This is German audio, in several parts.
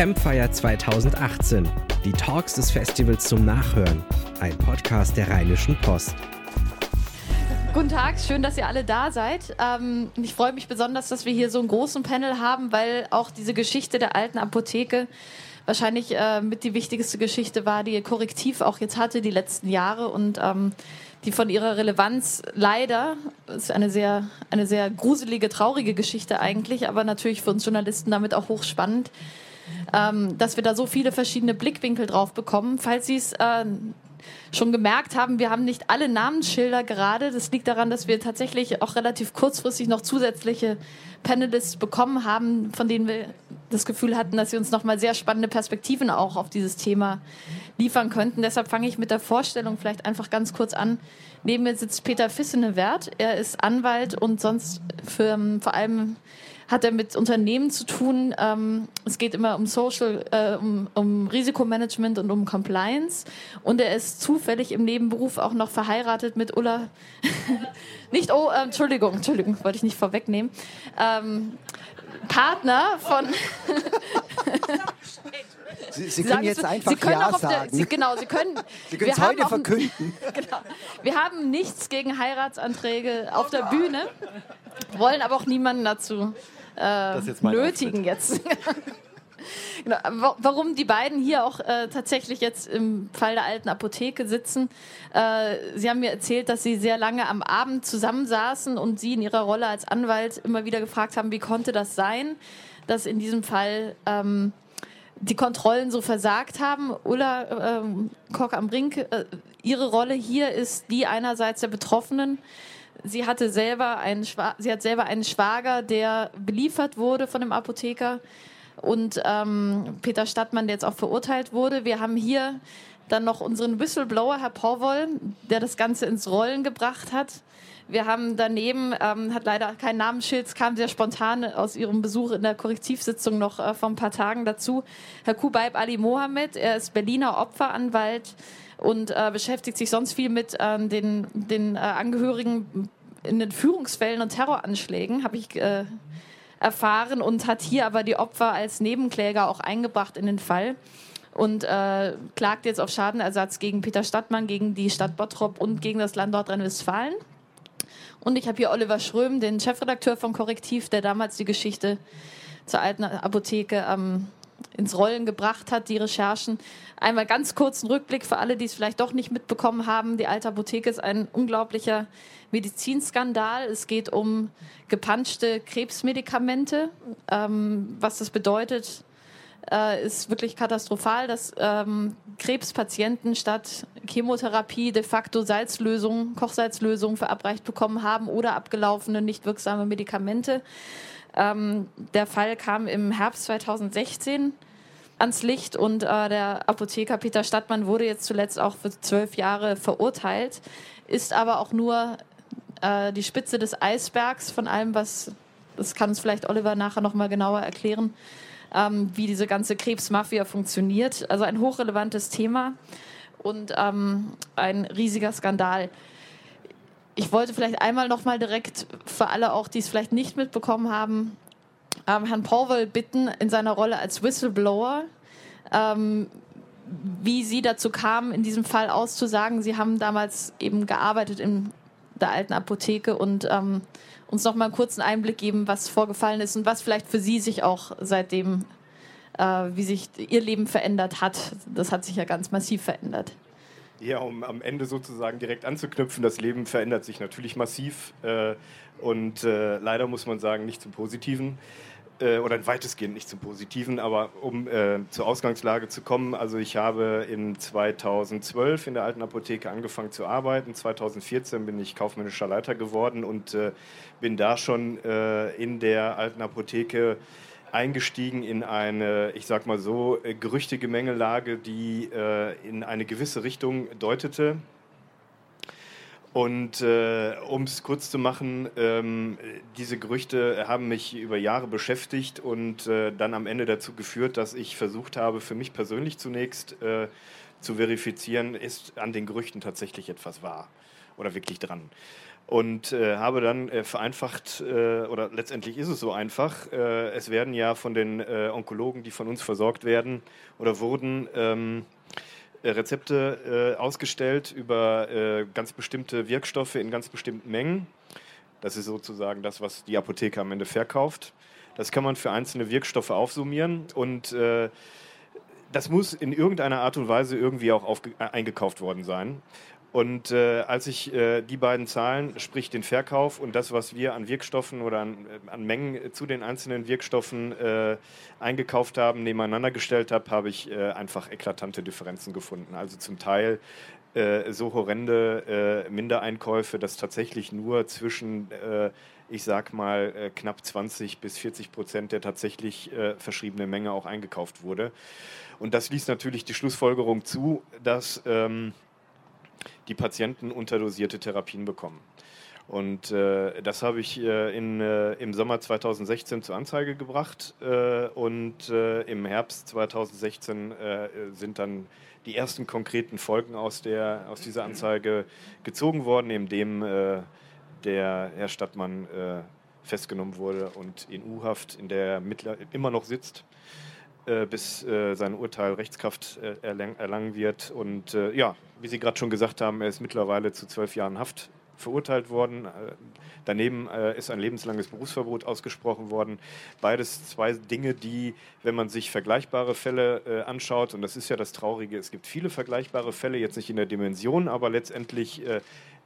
Campfire 2018. Die Talks des Festivals zum Nachhören. Ein Podcast der Rheinischen Post. Guten Tag, schön, dass ihr alle da seid. Ähm, ich freue mich besonders, dass wir hier so einen großen Panel haben, weil auch diese Geschichte der alten Apotheke wahrscheinlich äh, mit die wichtigste Geschichte war, die ihr Korrektiv auch jetzt hatte die letzten Jahre und ähm, die von ihrer Relevanz leider, ist eine sehr, eine sehr gruselige, traurige Geschichte eigentlich, aber natürlich für uns Journalisten damit auch hochspannend, ähm, dass wir da so viele verschiedene Blickwinkel drauf bekommen. Falls Sie es äh, schon gemerkt haben, wir haben nicht alle Namensschilder gerade. Das liegt daran, dass wir tatsächlich auch relativ kurzfristig noch zusätzliche Panelists bekommen haben, von denen wir das Gefühl hatten, dass sie uns nochmal sehr spannende Perspektiven auch auf dieses Thema liefern könnten. Deshalb fange ich mit der Vorstellung vielleicht einfach ganz kurz an. Neben mir sitzt Peter Fissenewert. Er ist Anwalt und sonst für, vor allem hat er mit Unternehmen zu tun. Ähm, es geht immer um Social, äh, um, um, Risikomanagement und um Compliance. Und er ist zufällig im Nebenberuf auch noch verheiratet mit Ulla. nicht, oh, äh, Entschuldigung, Entschuldigung, wollte ich nicht vorwegnehmen. Ähm, Partner von. Sie, Sie, können jetzt einfach Sie können Ja sagen. Der, Sie, genau, Sie können. Sie können es heute verkünden. genau. Wir haben nichts gegen Heiratsanträge auf der Bühne, wollen aber auch niemanden dazu äh, jetzt nötigen jetzt. genau. Warum die beiden hier auch äh, tatsächlich jetzt im Fall der alten Apotheke sitzen. Äh, sie haben mir erzählt, dass sie sehr lange am Abend zusammensaßen und sie in ihrer Rolle als Anwalt immer wieder gefragt haben, wie konnte das sein, dass in diesem Fall ähm, die Kontrollen so versagt haben. Ulla ähm, Koch am Brink, äh, ihre Rolle hier ist die einerseits der Betroffenen, sie hatte selber einen, sie hat selber einen Schwager, der beliefert wurde von dem Apotheker und ähm, Peter Stadtmann, der jetzt auch verurteilt wurde. Wir haben hier dann noch unseren Whistleblower, Herr Porwoll, der das Ganze ins Rollen gebracht hat. Wir haben daneben, ähm, hat leider kein Namensschild, kam sehr spontan aus Ihrem Besuch in der Korrektivsitzung noch äh, vor ein paar Tagen dazu, Herr Kubaib Ali Mohammed. Er ist Berliner Opferanwalt und äh, beschäftigt sich sonst viel mit äh, den, den äh, Angehörigen in den Führungsfällen und Terroranschlägen, habe ich äh, erfahren und hat hier aber die Opfer als Nebenkläger auch eingebracht in den Fall und äh, klagt jetzt auf Schadenersatz gegen Peter Stadtmann, gegen die Stadt Bottrop und gegen das Land Nordrhein-Westfalen. Und ich habe hier Oliver Schröm, den Chefredakteur von Korrektiv, der damals die Geschichte zur alten Apotheke ähm, ins Rollen gebracht hat, die Recherchen. Einmal ganz kurzen Rückblick für alle, die es vielleicht doch nicht mitbekommen haben. Die alte Apotheke ist ein unglaublicher Medizinskandal. Es geht um gepanschte Krebsmedikamente. Ähm, was das bedeutet, äh, ist wirklich katastrophal, dass ähm, Krebspatienten statt Chemotherapie de facto Salzlösungen, Kochsalzlösungen verabreicht bekommen haben oder abgelaufene, nicht wirksame Medikamente. Ähm, der Fall kam im Herbst 2016 ans Licht und äh, der Apotheker Peter Stadtmann wurde jetzt zuletzt auch für zwölf Jahre verurteilt, ist aber auch nur äh, die Spitze des Eisbergs von allem, was, das kann uns vielleicht Oliver nachher nochmal genauer erklären, ähm, wie diese ganze Krebsmafia funktioniert. Also ein hochrelevantes Thema und ähm, ein riesiger Skandal. Ich wollte vielleicht einmal noch mal direkt für alle auch, die es vielleicht nicht mitbekommen haben, ähm, Herrn Powell bitten in seiner Rolle als Whistleblower, ähm, wie Sie dazu kamen, in diesem Fall auszusagen. Sie haben damals eben gearbeitet in der alten Apotheke und ähm, uns noch mal einen kurzen Einblick geben, was vorgefallen ist und was vielleicht für Sie sich auch seitdem, äh, wie sich Ihr Leben verändert hat. Das hat sich ja ganz massiv verändert. Ja, um am Ende sozusagen direkt anzuknüpfen, das Leben verändert sich natürlich massiv äh, und äh, leider muss man sagen, nicht zum Positiven äh, oder weitestgehend nicht zum Positiven, aber um äh, zur Ausgangslage zu kommen, also ich habe in 2012 in der alten Apotheke angefangen zu arbeiten, 2014 bin ich kaufmännischer Leiter geworden und äh, bin da schon äh, in der alten Apotheke eingestiegen in eine, ich sag mal so, äh, Gerüchtegemengelage, die äh, in eine gewisse Richtung deutete. Und äh, um es kurz zu machen, ähm, diese Gerüchte haben mich über Jahre beschäftigt und äh, dann am Ende dazu geführt, dass ich versucht habe, für mich persönlich zunächst äh, zu verifizieren, ist an den Gerüchten tatsächlich etwas wahr oder wirklich dran. Und äh, habe dann äh, vereinfacht, äh, oder letztendlich ist es so einfach, äh, es werden ja von den äh, Onkologen, die von uns versorgt werden oder wurden, ähm, äh, Rezepte ausgestellt über ganz bestimmte Wirkstoffe in ganz bestimmten Mengen. Das ist sozusagen das, was die Apotheke am Ende verkauft. Das kann man für einzelne Wirkstoffe aufsummieren und das muss in irgendeiner Art und Weise irgendwie auch eingekauft worden sein. Und äh, als ich äh, die beiden Zahlen, sprich den Verkauf und das, was wir an Wirkstoffen oder an, äh, an Mengen zu den einzelnen Wirkstoffen äh, eingekauft haben, nebeneinander gestellt habe, habe ich äh, einfach eklatante Differenzen gefunden. Also zum Teil äh, so horrende Mindereinkäufe, dass tatsächlich nur zwischen, ich sag mal, knapp 20 bis 40 Prozent der tatsächlich verschriebene Menge auch eingekauft wurde. Und das ließ natürlich die Schlussfolgerung zu, dass. Ähm, die Patienten unterdosierte Therapien bekommen. Und äh, das habe ich äh, in, äh, im Sommer 2016 zur Anzeige gebracht äh, und äh, im Herbst 2016 äh, sind dann die ersten konkreten Folgen aus, der, aus dieser Anzeige gezogen worden, indem der Herr Stadtmann festgenommen wurde und in U-Haft, in der er immer noch sitzt. Äh, bis äh, sein Urteil Rechtskraft äh, erlang erlangen wird. Und ja, wie Sie gerade schon gesagt haben, er ist mittlerweile zu zwölf Jahren Haft verurteilt worden. Daneben ist ein lebenslanges Berufsverbot ausgesprochen worden. Beides zwei Dinge, die, wenn man sich vergleichbare Fälle anschaut, und das ist ja das Traurige, es gibt viele vergleichbare Fälle, jetzt nicht in der Dimension, aber letztendlich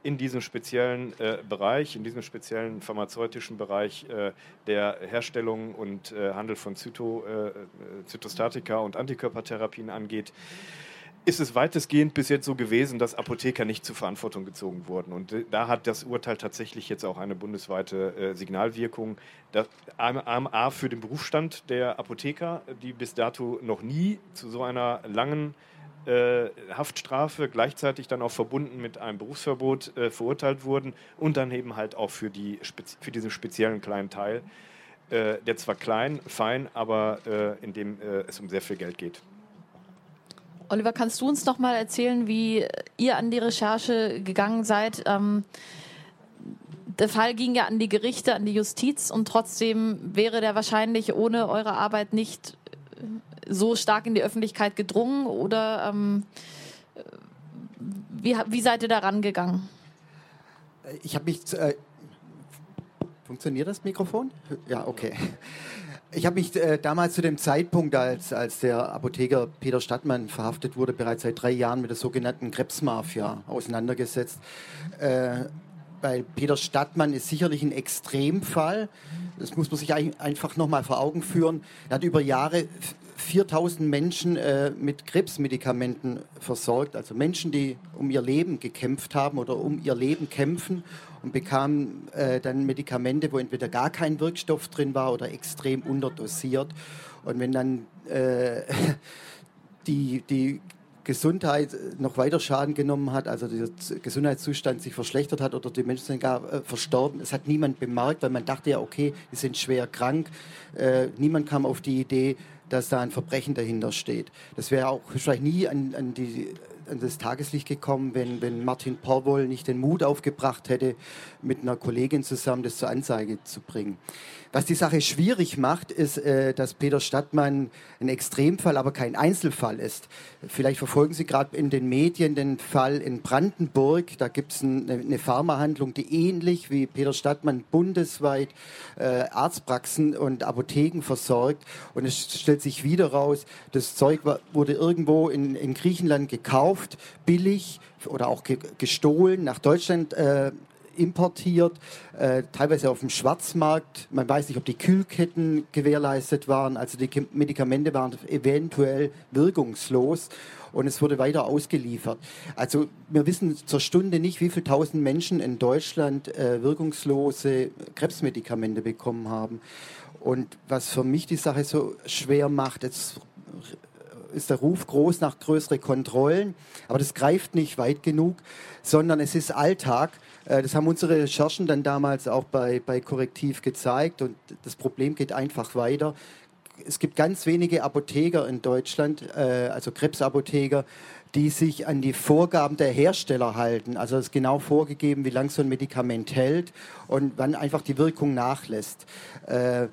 in diesem speziellen äh, Bereich, in diesem speziellen pharmazeutischen Bereich äh, der Herstellung und äh, Handel von Zyto, äh, Zytostatika und Antikörpertherapien angeht, ist es weitestgehend bis jetzt so gewesen, dass Apotheker nicht zur Verantwortung gezogen wurden. Und äh, da hat das Urteil tatsächlich jetzt auch eine bundesweite äh, Signalwirkung. Das, A für den Berufsstand der Apotheker, die bis dato noch nie zu so einer langen äh, Haftstrafe, gleichzeitig dann auch verbunden mit einem Berufsverbot äh, verurteilt wurden und dann eben halt auch für, die, für diesen speziellen kleinen Teil, äh, der zwar klein, fein, aber äh, in dem äh, es um sehr viel Geld geht. Oliver, kannst du uns noch mal erzählen, wie ihr an die Recherche gegangen seid? Ähm, der Fall ging ja an die Gerichte, an die Justiz und trotzdem wäre der wahrscheinlich ohne eure Arbeit nicht so stark in die Öffentlichkeit gedrungen oder ähm, wie, wie seid ihr da rangegangen? Ich habe mich. Äh, funktioniert das Mikrofon? Ja, okay. Ich habe mich äh, damals zu dem Zeitpunkt, als, als der Apotheker Peter Stadtmann verhaftet wurde, bereits seit drei Jahren mit der sogenannten Krebsmafia auseinandergesetzt. Äh, weil Peter Stadtmann ist sicherlich ein Extremfall. Das muss man sich einfach nochmal vor Augen führen. Er hat über Jahre 4000 Menschen äh, mit Krebsmedikamenten versorgt, also Menschen, die um ihr Leben gekämpft haben oder um ihr Leben kämpfen und bekamen äh, dann Medikamente, wo entweder gar kein Wirkstoff drin war oder extrem unterdosiert. Und wenn dann äh, die, die Gesundheit noch weiter Schaden genommen hat, also der Gesundheitszustand sich verschlechtert hat oder die Menschen sind gar äh, verstorben. Es hat niemand bemerkt, weil man dachte ja, okay, die sind schwer krank. Äh, niemand kam auf die Idee, dass da ein Verbrechen dahinter steht. Das wäre auch vielleicht nie an, an, die, an, das Tageslicht gekommen, wenn, wenn Martin Porwoll nicht den Mut aufgebracht hätte, mit einer Kollegin zusammen das zur Anzeige zu bringen. Was die Sache schwierig macht, ist, äh, dass Peter Stadtmann ein Extremfall, aber kein Einzelfall ist. Vielleicht verfolgen Sie gerade in den Medien den Fall in Brandenburg. Da gibt es eine Pharmahandlung, die ähnlich wie Peter Stadtmann bundesweit äh, Arztpraxen und Apotheken versorgt. Und es stellt sich wieder raus, das Zeug wurde irgendwo in, in Griechenland gekauft, billig oder auch gestohlen, nach Deutschland äh, importiert, äh, teilweise auf dem Schwarzmarkt. Man weiß nicht, ob die Kühlketten gewährleistet waren. Also die Medikamente waren eventuell wirkungslos und es wurde weiter ausgeliefert. Also wir wissen zur Stunde nicht, wie viele tausend Menschen in Deutschland äh, wirkungslose Krebsmedikamente bekommen haben. Und was für mich die Sache so schwer macht, jetzt ist der Ruf groß nach größeren Kontrollen, aber das greift nicht weit genug, sondern es ist Alltag das haben unsere Recherchen dann damals auch bei, bei Korrektiv gezeigt und das Problem geht einfach weiter. Es gibt ganz wenige Apotheker in Deutschland, äh, also Krebsapotheker, die sich an die Vorgaben der Hersteller halten. Also es ist genau vorgegeben, wie lange so ein Medikament hält und wann einfach die Wirkung nachlässt. Äh,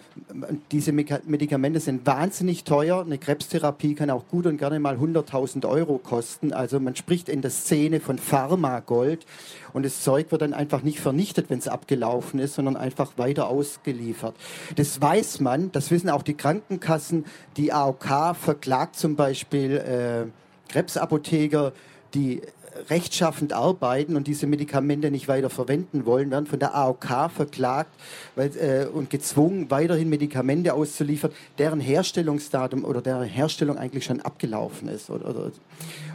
diese Medikamente sind wahnsinnig teuer. Eine Krebstherapie kann auch gut und gerne mal 100.000 Euro kosten. Also man spricht in der Szene von Pharmagold und das Zeug wird dann einfach nicht vernichtet, wenn es abgelaufen ist, sondern einfach weiter ausgeliefert. Das weiß man, das wissen auch die Krankenkassen. Die AOK verklagt zum Beispiel äh, Krebsapotheker, die rechtschaffend arbeiten und diese Medikamente nicht weiter verwenden wollen, werden von der AOK verklagt weil, äh, und gezwungen, weiterhin Medikamente auszuliefern, deren Herstellungsdatum oder deren Herstellung eigentlich schon abgelaufen ist. Oder, oder.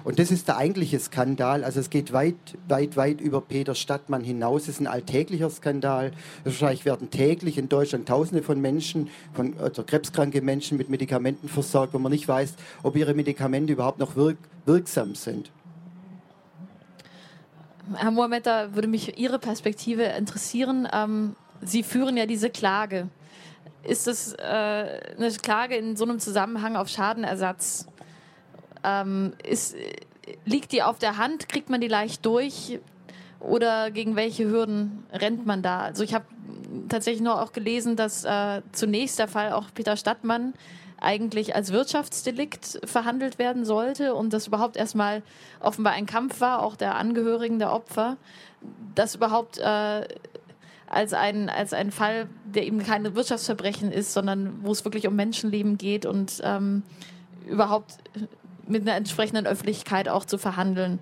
Und das ist der eigentliche Skandal. Also es geht weit, weit, weit über Peter Stadtmann hinaus. Es ist ein alltäglicher Skandal. Wahrscheinlich werden täglich in Deutschland Tausende von Menschen, von also krebskranke Menschen mit Medikamenten versorgt, wo man nicht weiß, ob ihre Medikamente überhaupt noch wirk wirksam sind. Herr Mohamed, da würde mich Ihre Perspektive interessieren. Ähm, Sie führen ja diese Klage. Ist es äh, eine Klage in so einem Zusammenhang auf Schadenersatz? Ähm, ist, liegt die auf der Hand? Kriegt man die leicht durch? Oder gegen welche Hürden rennt man da? Also ich habe tatsächlich nur auch gelesen, dass äh, zunächst der Fall auch Peter Stadtmann eigentlich als Wirtschaftsdelikt verhandelt werden sollte und das überhaupt erstmal offenbar ein Kampf war, auch der Angehörigen der Opfer, das überhaupt äh, als ein, als ein Fall, der eben kein Wirtschaftsverbrechen ist, sondern wo es wirklich um Menschenleben geht und ähm, überhaupt mit einer entsprechenden Öffentlichkeit auch zu verhandeln.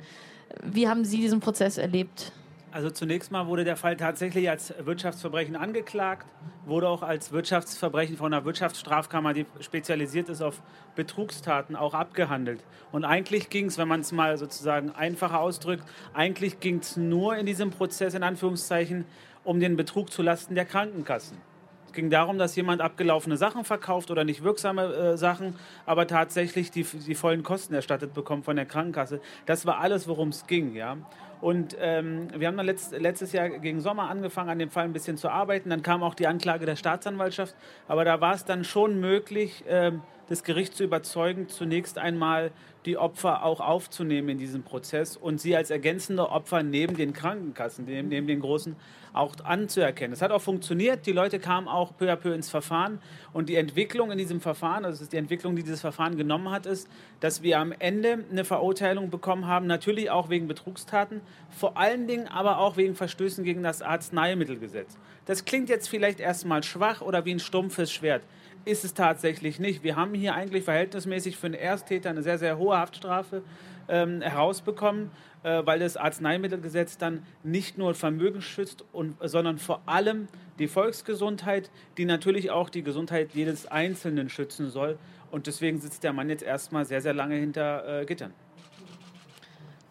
Wie haben Sie diesen Prozess erlebt? Also zunächst mal wurde der Fall tatsächlich als Wirtschaftsverbrechen angeklagt, wurde auch als Wirtschaftsverbrechen von einer Wirtschaftsstrafkammer, die spezialisiert ist auf Betrugstaten, auch abgehandelt. Und eigentlich ging es, wenn man es mal sozusagen einfacher ausdrückt, eigentlich ging es nur in diesem Prozess in Anführungszeichen um den Betrug zulasten der Krankenkassen. Es ging darum, dass jemand abgelaufene Sachen verkauft oder nicht wirksame äh, Sachen, aber tatsächlich die, die vollen Kosten erstattet bekommt von der Krankenkasse. Das war alles, worum es ging. Ja? Und ähm, wir haben dann letzt, letztes Jahr gegen Sommer angefangen, an dem Fall ein bisschen zu arbeiten. Dann kam auch die Anklage der Staatsanwaltschaft. Aber da war es dann schon möglich, ähm, das Gericht zu überzeugen, zunächst einmal die Opfer auch aufzunehmen in diesem Prozess und sie als ergänzende Opfer neben den Krankenkassen, neben, neben den großen auch anzuerkennen. Es hat auch funktioniert. Die Leute kamen auch peu à peu ins Verfahren. Und die Entwicklung in diesem Verfahren, also das die Entwicklung, die dieses Verfahren genommen hat, ist, dass wir am Ende eine Verurteilung bekommen haben, natürlich auch wegen Betrugstaten, vor allen Dingen aber auch wegen Verstößen gegen das Arzneimittelgesetz. Das klingt jetzt vielleicht erstmal schwach oder wie ein stumpfes Schwert ist es tatsächlich nicht. Wir haben hier eigentlich verhältnismäßig für einen Ersttäter eine sehr, sehr hohe Haftstrafe ähm, herausbekommen, äh, weil das Arzneimittelgesetz dann nicht nur Vermögen schützt, und, sondern vor allem die Volksgesundheit, die natürlich auch die Gesundheit jedes Einzelnen schützen soll. Und deswegen sitzt der Mann jetzt erstmal sehr, sehr lange hinter äh, Gittern.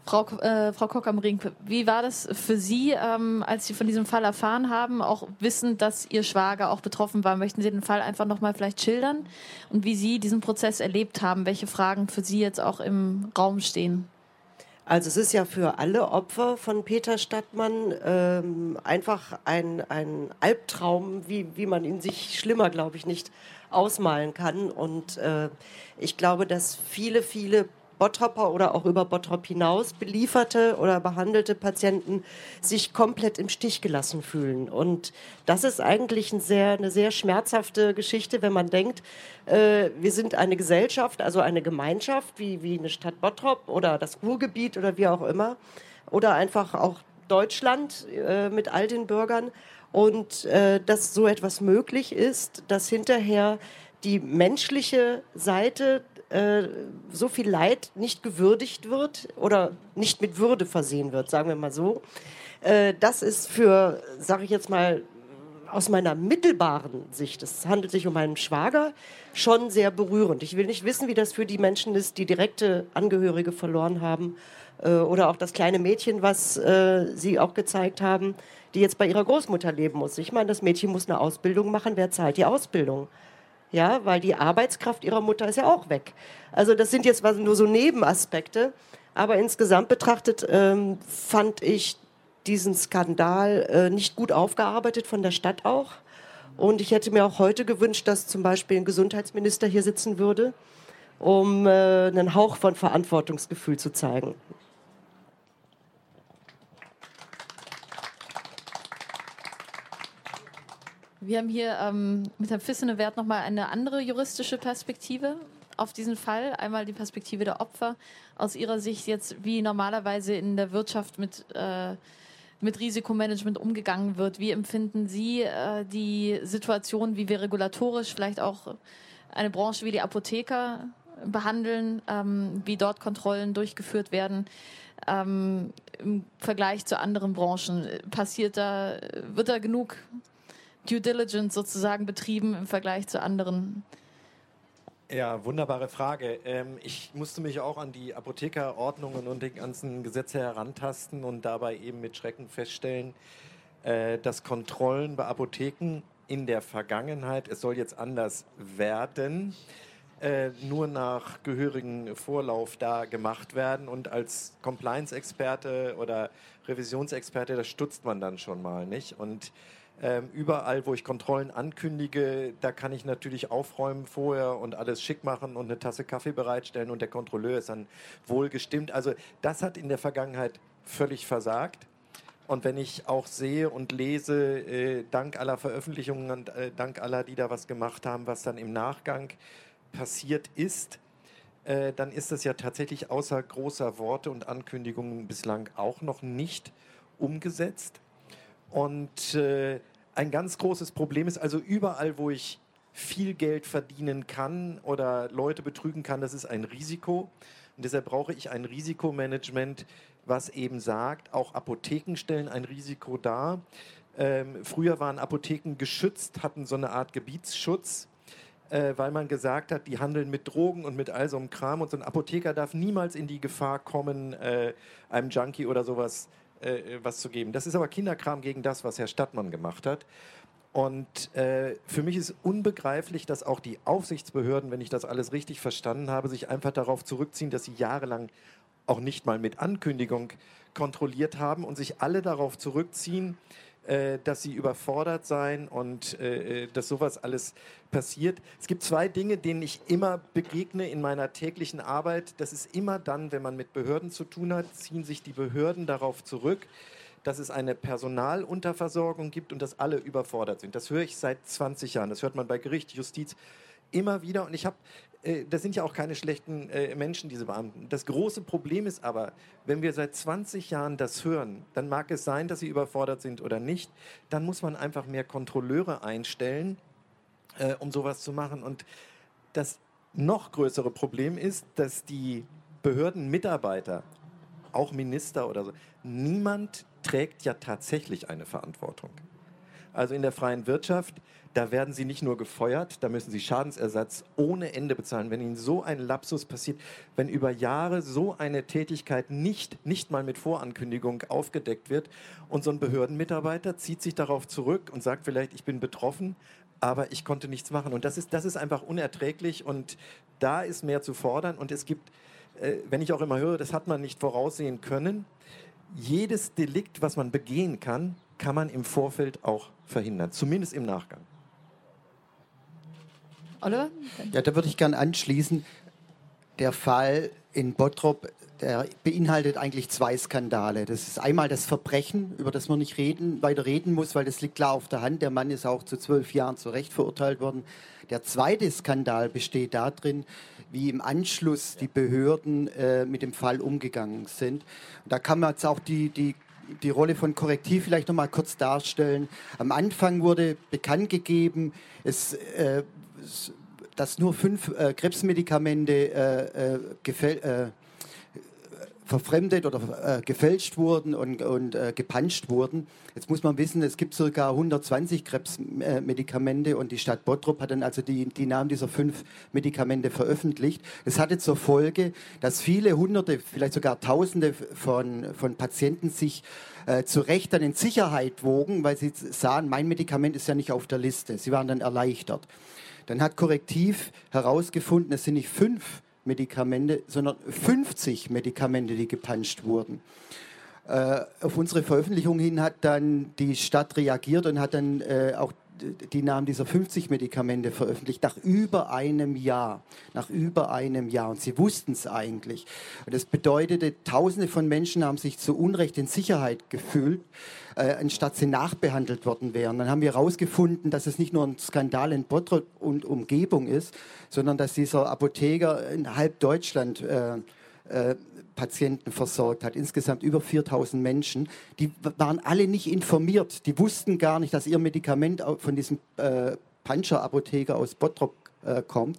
Frau, äh, Frau Kock am Ring, wie war das für Sie, ähm, als Sie von diesem Fall erfahren haben, auch wissend, dass Ihr Schwager auch betroffen war? Möchten Sie den Fall einfach nochmal vielleicht schildern und wie Sie diesen Prozess erlebt haben? Welche Fragen für Sie jetzt auch im Raum stehen? Also es ist ja für alle Opfer von Peter Stadtmann ähm, einfach ein, ein Albtraum, wie, wie man ihn sich schlimmer, glaube ich, nicht ausmalen kann. Und äh, ich glaube, dass viele, viele Bottropper oder auch über Bottrop hinaus belieferte oder behandelte Patienten sich komplett im Stich gelassen fühlen. Und das ist eigentlich ein sehr, eine sehr schmerzhafte Geschichte, wenn man denkt, äh, wir sind eine Gesellschaft, also eine Gemeinschaft, wie, wie eine Stadt Bottrop oder das Ruhrgebiet oder wie auch immer, oder einfach auch Deutschland äh, mit all den Bürgern. Und äh, dass so etwas möglich ist, dass hinterher die menschliche Seite äh, so viel Leid nicht gewürdigt wird oder nicht mit Würde versehen wird, sagen wir mal so. Äh, das ist für, sage ich jetzt mal, aus meiner mittelbaren Sicht, es handelt sich um einen Schwager, schon sehr berührend. Ich will nicht wissen, wie das für die Menschen ist, die direkte Angehörige verloren haben äh, oder auch das kleine Mädchen, was äh, Sie auch gezeigt haben, die jetzt bei ihrer Großmutter leben muss. Ich meine, das Mädchen muss eine Ausbildung machen. Wer zahlt die Ausbildung? Ja, weil die Arbeitskraft ihrer Mutter ist ja auch weg. Also das sind jetzt nur so Nebenaspekte, aber insgesamt betrachtet ähm, fand ich diesen Skandal äh, nicht gut aufgearbeitet von der Stadt auch. Und ich hätte mir auch heute gewünscht, dass zum Beispiel ein Gesundheitsminister hier sitzen würde um äh, einen Hauch von Verantwortungsgefühl zu zeigen. Wir haben hier ähm, mit Herrn Fissenewert nochmal eine andere juristische Perspektive auf diesen Fall. Einmal die Perspektive der Opfer aus Ihrer Sicht jetzt, wie normalerweise in der Wirtschaft mit, äh, mit Risikomanagement umgegangen wird. Wie empfinden Sie äh, die Situation, wie wir regulatorisch vielleicht auch eine Branche wie die Apotheker behandeln, ähm, wie dort Kontrollen durchgeführt werden? Ähm, Im Vergleich zu anderen Branchen passiert da, wird da genug Due Diligence sozusagen betrieben im Vergleich zu anderen? Ja, wunderbare Frage. Ähm, ich musste mich auch an die Apothekerordnungen und die ganzen Gesetze herantasten und dabei eben mit Schrecken feststellen, äh, dass Kontrollen bei Apotheken in der Vergangenheit, es soll jetzt anders werden, äh, nur nach gehörigem Vorlauf da gemacht werden. Und als Compliance-Experte oder Revisionsexperte, das stutzt man dann schon mal, nicht? Und ähm, überall, wo ich Kontrollen ankündige, da kann ich natürlich aufräumen vorher und alles schick machen und eine Tasse Kaffee bereitstellen und der Kontrolleur ist dann wohlgestimmt. Also das hat in der Vergangenheit völlig versagt. Und wenn ich auch sehe und lese, äh, dank aller Veröffentlichungen und äh, dank aller, die da was gemacht haben, was dann im Nachgang passiert ist, äh, dann ist das ja tatsächlich außer großer Worte und Ankündigungen bislang auch noch nicht umgesetzt. Und äh, ein ganz großes Problem ist also überall, wo ich viel Geld verdienen kann oder Leute betrügen kann, das ist ein Risiko. Und deshalb brauche ich ein Risikomanagement, was eben sagt, auch Apotheken stellen ein Risiko dar. Ähm, früher waren Apotheken geschützt, hatten so eine Art Gebietsschutz, äh, weil man gesagt hat, die handeln mit Drogen und mit all so einem Kram. Und so ein Apotheker darf niemals in die Gefahr kommen, äh, einem Junkie oder sowas äh, was zu geben. Das ist aber Kinderkram gegen das, was Herr Stadtmann gemacht hat. Und äh, für mich ist unbegreiflich, dass auch die Aufsichtsbehörden, wenn ich das alles richtig verstanden habe, sich einfach darauf zurückziehen, dass sie jahrelang auch nicht mal mit Ankündigung kontrolliert haben und sich alle darauf zurückziehen, äh, dass sie überfordert seien und äh, äh, dass sowas alles passiert. Es gibt zwei Dinge, denen ich immer begegne in meiner täglichen Arbeit. Das ist immer dann, wenn man mit Behörden zu tun hat, ziehen sich die Behörden darauf zurück, dass es eine Personalunterversorgung gibt und dass alle überfordert sind. Das höre ich seit 20 Jahren. Das hört man bei Gericht, Justiz immer wieder. Und ich habe äh, das sind ja auch keine schlechten äh, Menschen, diese Beamten. Das große Problem ist aber, wenn wir seit 20 Jahren das hören, dann mag es sein, dass sie überfordert sind oder nicht, dann muss man einfach mehr Kontrolleure einstellen, äh, um sowas zu machen. Und das noch größere Problem ist, dass die Behördenmitarbeiter, auch Minister oder so, niemand trägt ja tatsächlich eine Verantwortung. Also in der freien Wirtschaft da werden sie nicht nur gefeuert, da müssen sie Schadensersatz ohne Ende bezahlen. Wenn ihnen so ein Lapsus passiert, wenn über Jahre so eine Tätigkeit nicht, nicht mal mit Vorankündigung aufgedeckt wird und so ein Behördenmitarbeiter zieht sich darauf zurück und sagt vielleicht, ich bin betroffen, aber ich konnte nichts machen. Und das ist, das ist einfach unerträglich und da ist mehr zu fordern. Und es gibt, äh, wenn ich auch immer höre, das hat man nicht voraussehen können, jedes Delikt, was man begehen kann, kann man im Vorfeld auch verhindern, zumindest im Nachgang. Oliver? Ja, da würde ich gerne anschließen. Der Fall in Bottrop, der beinhaltet eigentlich zwei Skandale. Das ist einmal das Verbrechen, über das man nicht reden, weiter reden muss, weil das liegt klar auf der Hand. Der Mann ist auch zu zwölf Jahren zu Recht verurteilt worden. Der zweite Skandal besteht darin, wie im Anschluss die Behörden äh, mit dem Fall umgegangen sind. Und da kann man jetzt auch die, die die Rolle von Korrektiv vielleicht noch mal kurz darstellen. Am Anfang wurde bekannt gegeben, es äh, dass nur fünf äh, Krebsmedikamente äh, äh, äh verfremdet oder äh, gefälscht wurden und, und äh, gepanscht wurden. Jetzt muss man wissen, es gibt ca. 120 Krebsmedikamente und die Stadt Bottrop hat dann also die, die Namen dieser fünf Medikamente veröffentlicht. Das hatte zur Folge, dass viele Hunderte, vielleicht sogar Tausende von, von Patienten sich äh, zu Recht dann in Sicherheit wogen, weil sie sahen, mein Medikament ist ja nicht auf der Liste. Sie waren dann erleichtert. Dann hat Korrektiv herausgefunden, es sind nicht fünf Medikamente, sondern 50 Medikamente, die gepanscht wurden. Äh, auf unsere Veröffentlichung hin hat dann die Stadt reagiert und hat dann äh, auch die Namen dieser 50 Medikamente veröffentlicht, nach über einem Jahr. Nach über einem Jahr. Und sie wussten es eigentlich. Und das bedeutete, Tausende von Menschen haben sich zu Unrecht in Sicherheit gefühlt, äh, anstatt sie nachbehandelt worden wären. Dann haben wir herausgefunden, dass es nicht nur ein Skandal in Bottrop und Umgebung ist, sondern dass dieser Apotheker in halb Deutschland äh, äh, Patienten versorgt hat, insgesamt über 4000 Menschen. Die waren alle nicht informiert, die wussten gar nicht, dass ihr Medikament von diesem äh, Pancher-Apotheker aus Bottrop äh, kommt.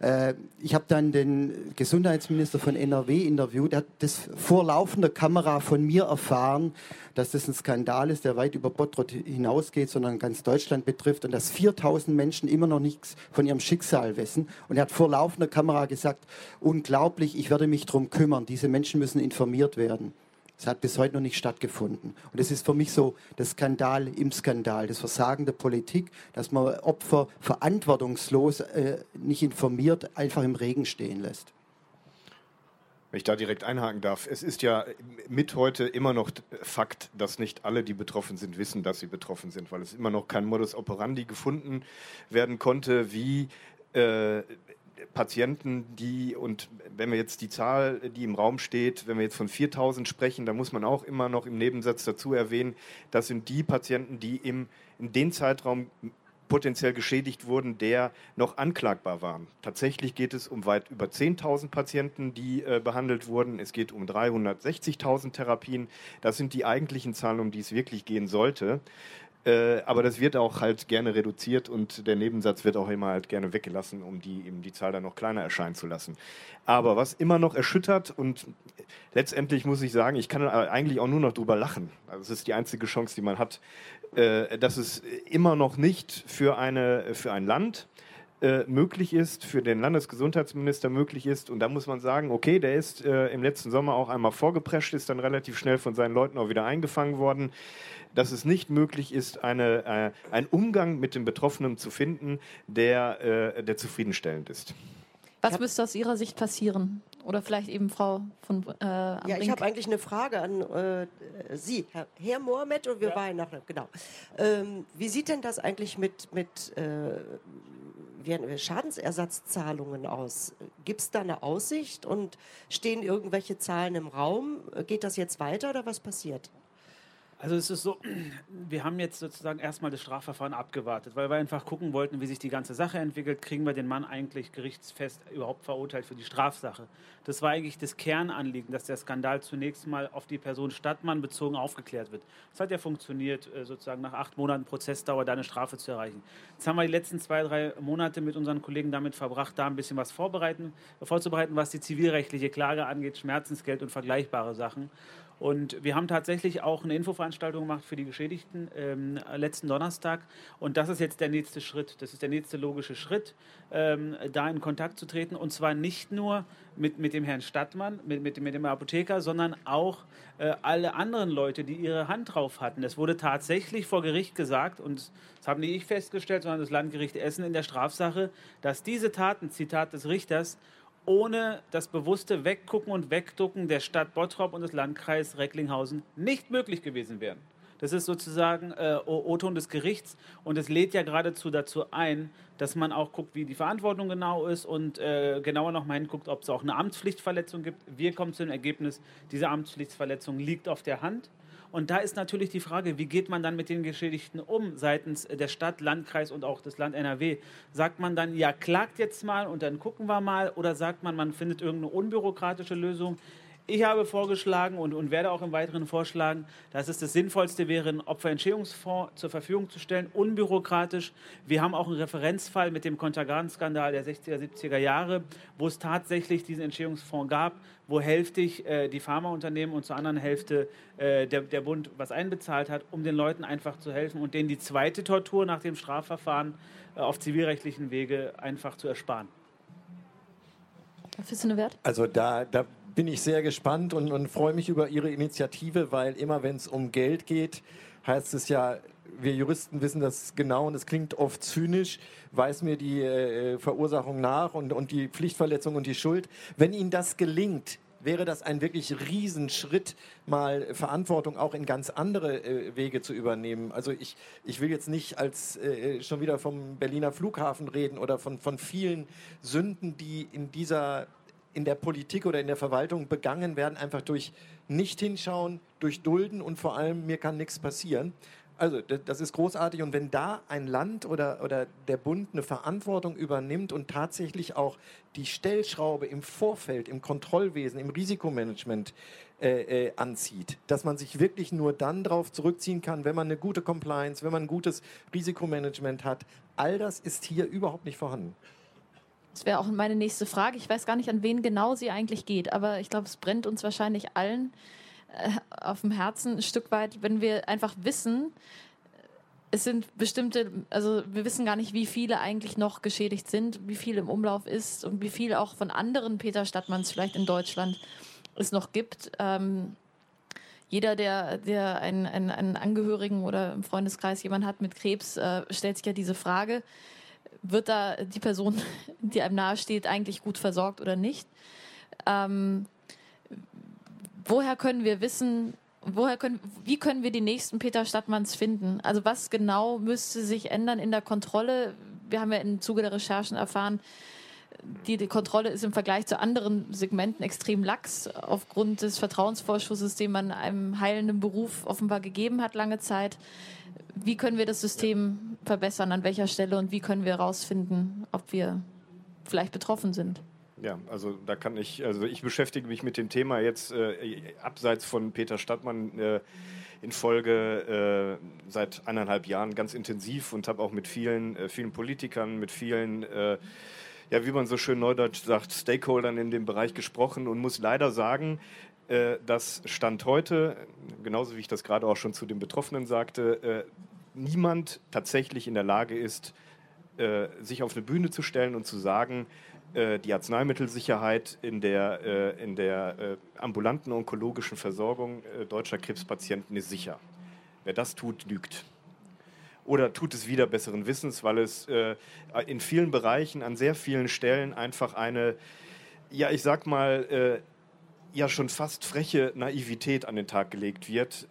Äh, ich habe dann den Gesundheitsminister von NRW interviewt. Er hat das vor laufender Kamera von mir erfahren, dass das ein Skandal ist, der weit über Bottrop hinausgeht, sondern ganz Deutschland betrifft und dass 4000 Menschen immer noch nichts von ihrem Schicksal wissen. Und er hat vor laufender Kamera gesagt, unglaublich, ich werde mich darum kümmern. Diese Menschen müssen informiert werden. Es hat bis heute noch nicht stattgefunden. Und das ist für mich so der Skandal im Skandal, das Versagen der Politik, dass man Opfer verantwortungslos äh, nicht informiert, einfach im Regen stehen lässt. Wenn ich da direkt einhaken darf, es ist ja mit heute immer noch Fakt, dass nicht alle, die betroffen sind, wissen, dass sie betroffen sind, weil es immer noch kein Modus operandi gefunden werden konnte, wie äh, Patienten, die, und wenn wir jetzt die Zahl, die im Raum steht, wenn wir jetzt von 4000 sprechen, da muss man auch immer noch im Nebensatz dazu erwähnen, das sind die Patienten, die im, in den Zeitraum potenziell geschädigt wurden, der noch anklagbar waren. Tatsächlich geht es um weit über 10.000 Patienten, die äh, behandelt wurden. Es geht um 360.000 Therapien. Das sind die eigentlichen Zahlen, um die es wirklich gehen sollte. Äh, aber das wird auch halt gerne reduziert und der Nebensatz wird auch immer halt gerne weggelassen, um die, eben die Zahl dann noch kleiner erscheinen zu lassen. Aber was immer noch erschüttert und letztendlich muss ich sagen, ich kann eigentlich auch nur noch drüber lachen. Also es ist die einzige Chance, die man hat, äh, dass es immer noch nicht für, eine, für ein Land äh, möglich ist, für den Landesgesundheitsminister möglich ist. Und da muss man sagen, okay, der ist äh, im letzten Sommer auch einmal vorgeprescht, ist dann relativ schnell von seinen Leuten auch wieder eingefangen worden dass es nicht möglich ist, eine, äh, einen Umgang mit dem Betroffenen zu finden, der, äh, der zufriedenstellend ist. Was müsste aus Ihrer Sicht passieren? Oder vielleicht eben Frau von äh, Ja, ich habe eigentlich eine Frage an äh, Sie, Herr, Herr Mohamed, und wir ja. waren nachher, genau. Ähm, wie sieht denn das eigentlich mit, mit äh, Schadensersatzzahlungen aus? Gibt es da eine Aussicht und stehen irgendwelche Zahlen im Raum? Geht das jetzt weiter oder was passiert? Also es ist so, wir haben jetzt sozusagen erstmal das Strafverfahren abgewartet, weil wir einfach gucken wollten, wie sich die ganze Sache entwickelt. Kriegen wir den Mann eigentlich gerichtsfest überhaupt verurteilt für die Strafsache? Das war eigentlich das Kernanliegen, dass der Skandal zunächst mal auf die Person Stadtmann bezogen aufgeklärt wird. Das hat ja funktioniert, äh, sozusagen nach acht Monaten Prozessdauer da eine Strafe zu erreichen. Jetzt haben wir die letzten zwei, drei Monate mit unseren Kollegen damit verbracht, da ein bisschen was vorzubereiten, was die zivilrechtliche Klage angeht, Schmerzensgeld und vergleichbare Sachen. Und wir haben tatsächlich auch eine Infoveranstaltung gemacht für die Geschädigten ähm, letzten Donnerstag. Und das ist jetzt der nächste Schritt. Das ist der nächste logische Schritt, ähm, da in Kontakt zu treten. Und zwar nicht nur mit, mit dem Herrn Stadtmann, mit, mit, mit dem Apotheker, sondern auch äh, alle anderen Leute, die ihre Hand drauf hatten. Es wurde tatsächlich vor Gericht gesagt, und das haben nicht ich festgestellt, sondern das Landgericht Essen in der Strafsache, dass diese Taten, Zitat des Richters, ohne das bewusste Weggucken und Wegducken der Stadt Bottrop und des Landkreises Recklinghausen nicht möglich gewesen wären. Das ist sozusagen äh, O-Ton des Gerichts und es lädt ja geradezu dazu ein, dass man auch guckt, wie die Verantwortung genau ist und äh, genauer noch mal hinguckt, ob es auch eine Amtspflichtverletzung gibt. Wir kommen zu dem Ergebnis, diese Amtspflichtverletzung liegt auf der Hand. Und da ist natürlich die Frage, wie geht man dann mit den Geschädigten um seitens der Stadt, Landkreis und auch des Land NRW? Sagt man dann, ja, klagt jetzt mal und dann gucken wir mal oder sagt man, man findet irgendeine unbürokratische Lösung? Ich habe vorgeschlagen und, und, werde auch im Weiteren vorschlagen, dass es das Sinnvollste wäre, einen Opferentschädigungsfonds zur Verfügung zu stellen, unbürokratisch. Wir haben auch einen Referenzfall mit dem Kontergan-Skandal der 60er, 70er Jahre, wo es tatsächlich diesen Entschädigungsfonds gab, wo hälftig äh, die Pharmaunternehmen und zur anderen Hälfte äh, der, der Bund was einbezahlt hat, um den Leuten einfach zu helfen und denen die zweite Tortur nach dem Strafverfahren äh, auf zivilrechtlichen Wege einfach zu ersparen. Also da, da bin ich sehr gespannt und, und freue mich über Ihre Initiative, weil immer wenn es um Geld geht, heißt es ja, wir Juristen wissen das genau und es klingt oft zynisch, weiß mir die äh, Verursachung nach und, und die Pflichtverletzung und die Schuld. Wenn Ihnen das gelingt, wäre das ein wirklich Riesenschritt, mal Verantwortung auch in ganz andere äh, Wege zu übernehmen. Also ich, ich will jetzt nicht als äh, schon wieder vom Berliner Flughafen reden oder von, von vielen Sünden, die in dieser in der Politik oder in der Verwaltung begangen werden, einfach durch nicht hinschauen, durch Dulden und vor allem mir kann nichts passieren. Also das ist großartig und wenn da ein Land oder, oder der Bund eine Verantwortung übernimmt und tatsächlich auch die Stellschraube im Vorfeld, im Kontrollwesen, im Risikomanagement äh, äh, anzieht, dass man sich wirklich nur dann darauf zurückziehen kann, wenn man eine gute Compliance, wenn man ein gutes Risikomanagement hat, all das ist hier überhaupt nicht vorhanden. Das wäre auch meine nächste Frage. Ich weiß gar nicht, an wen genau sie eigentlich geht, aber ich glaube, es brennt uns wahrscheinlich allen äh, auf dem Herzen ein Stück weit, wenn wir einfach wissen, es sind bestimmte, also wir wissen gar nicht, wie viele eigentlich noch geschädigt sind, wie viel im Umlauf ist und wie viel auch von anderen Peter Stadtmanns vielleicht in Deutschland es noch gibt. Ähm, jeder, der, der einen, einen, einen, Angehörigen oder im Freundeskreis jemanden hat mit Krebs, äh, stellt sich ja diese Frage, wird da die Person, die einem nahesteht, eigentlich gut versorgt oder nicht? Ähm, woher können wir wissen, woher können, wie können wir die nächsten Peter Stadtmanns finden? Also was genau müsste sich ändern in der Kontrolle? Wir haben ja im Zuge der Recherchen erfahren, die, die Kontrolle ist im Vergleich zu anderen Segmenten extrem lax aufgrund des Vertrauensvorschusses, den man einem heilenden Beruf offenbar gegeben hat lange Zeit. Wie können wir das System verbessern? An welcher Stelle und wie können wir herausfinden, ob wir vielleicht betroffen sind? Ja, also da kann ich, also ich beschäftige mich mit dem Thema jetzt äh, abseits von Peter Stadtmann äh, in Folge äh, seit eineinhalb Jahren ganz intensiv und habe auch mit vielen, äh, vielen Politikern, mit vielen, äh, ja, wie man so schön neudeutsch sagt, Stakeholdern in dem Bereich gesprochen und muss leider sagen, äh, dass Stand heute, genauso wie ich das gerade auch schon zu den Betroffenen sagte, niemand tatsächlich in der Lage ist, sich auf eine Bühne zu stellen und zu sagen, äh, die Arzneimittelsicherheit in der, äh, in der äh, ambulanten onkologischen Versorgung deutscher Krebspatienten ist sicher. Wer das tut, lügt. Oder tut es wieder besseren Wissens, weil es in vielen Bereichen, an sehr vielen Stellen einfach eine, ja, ich sag mal, ja schon fast freche Naivität an den Tag gelegt wird,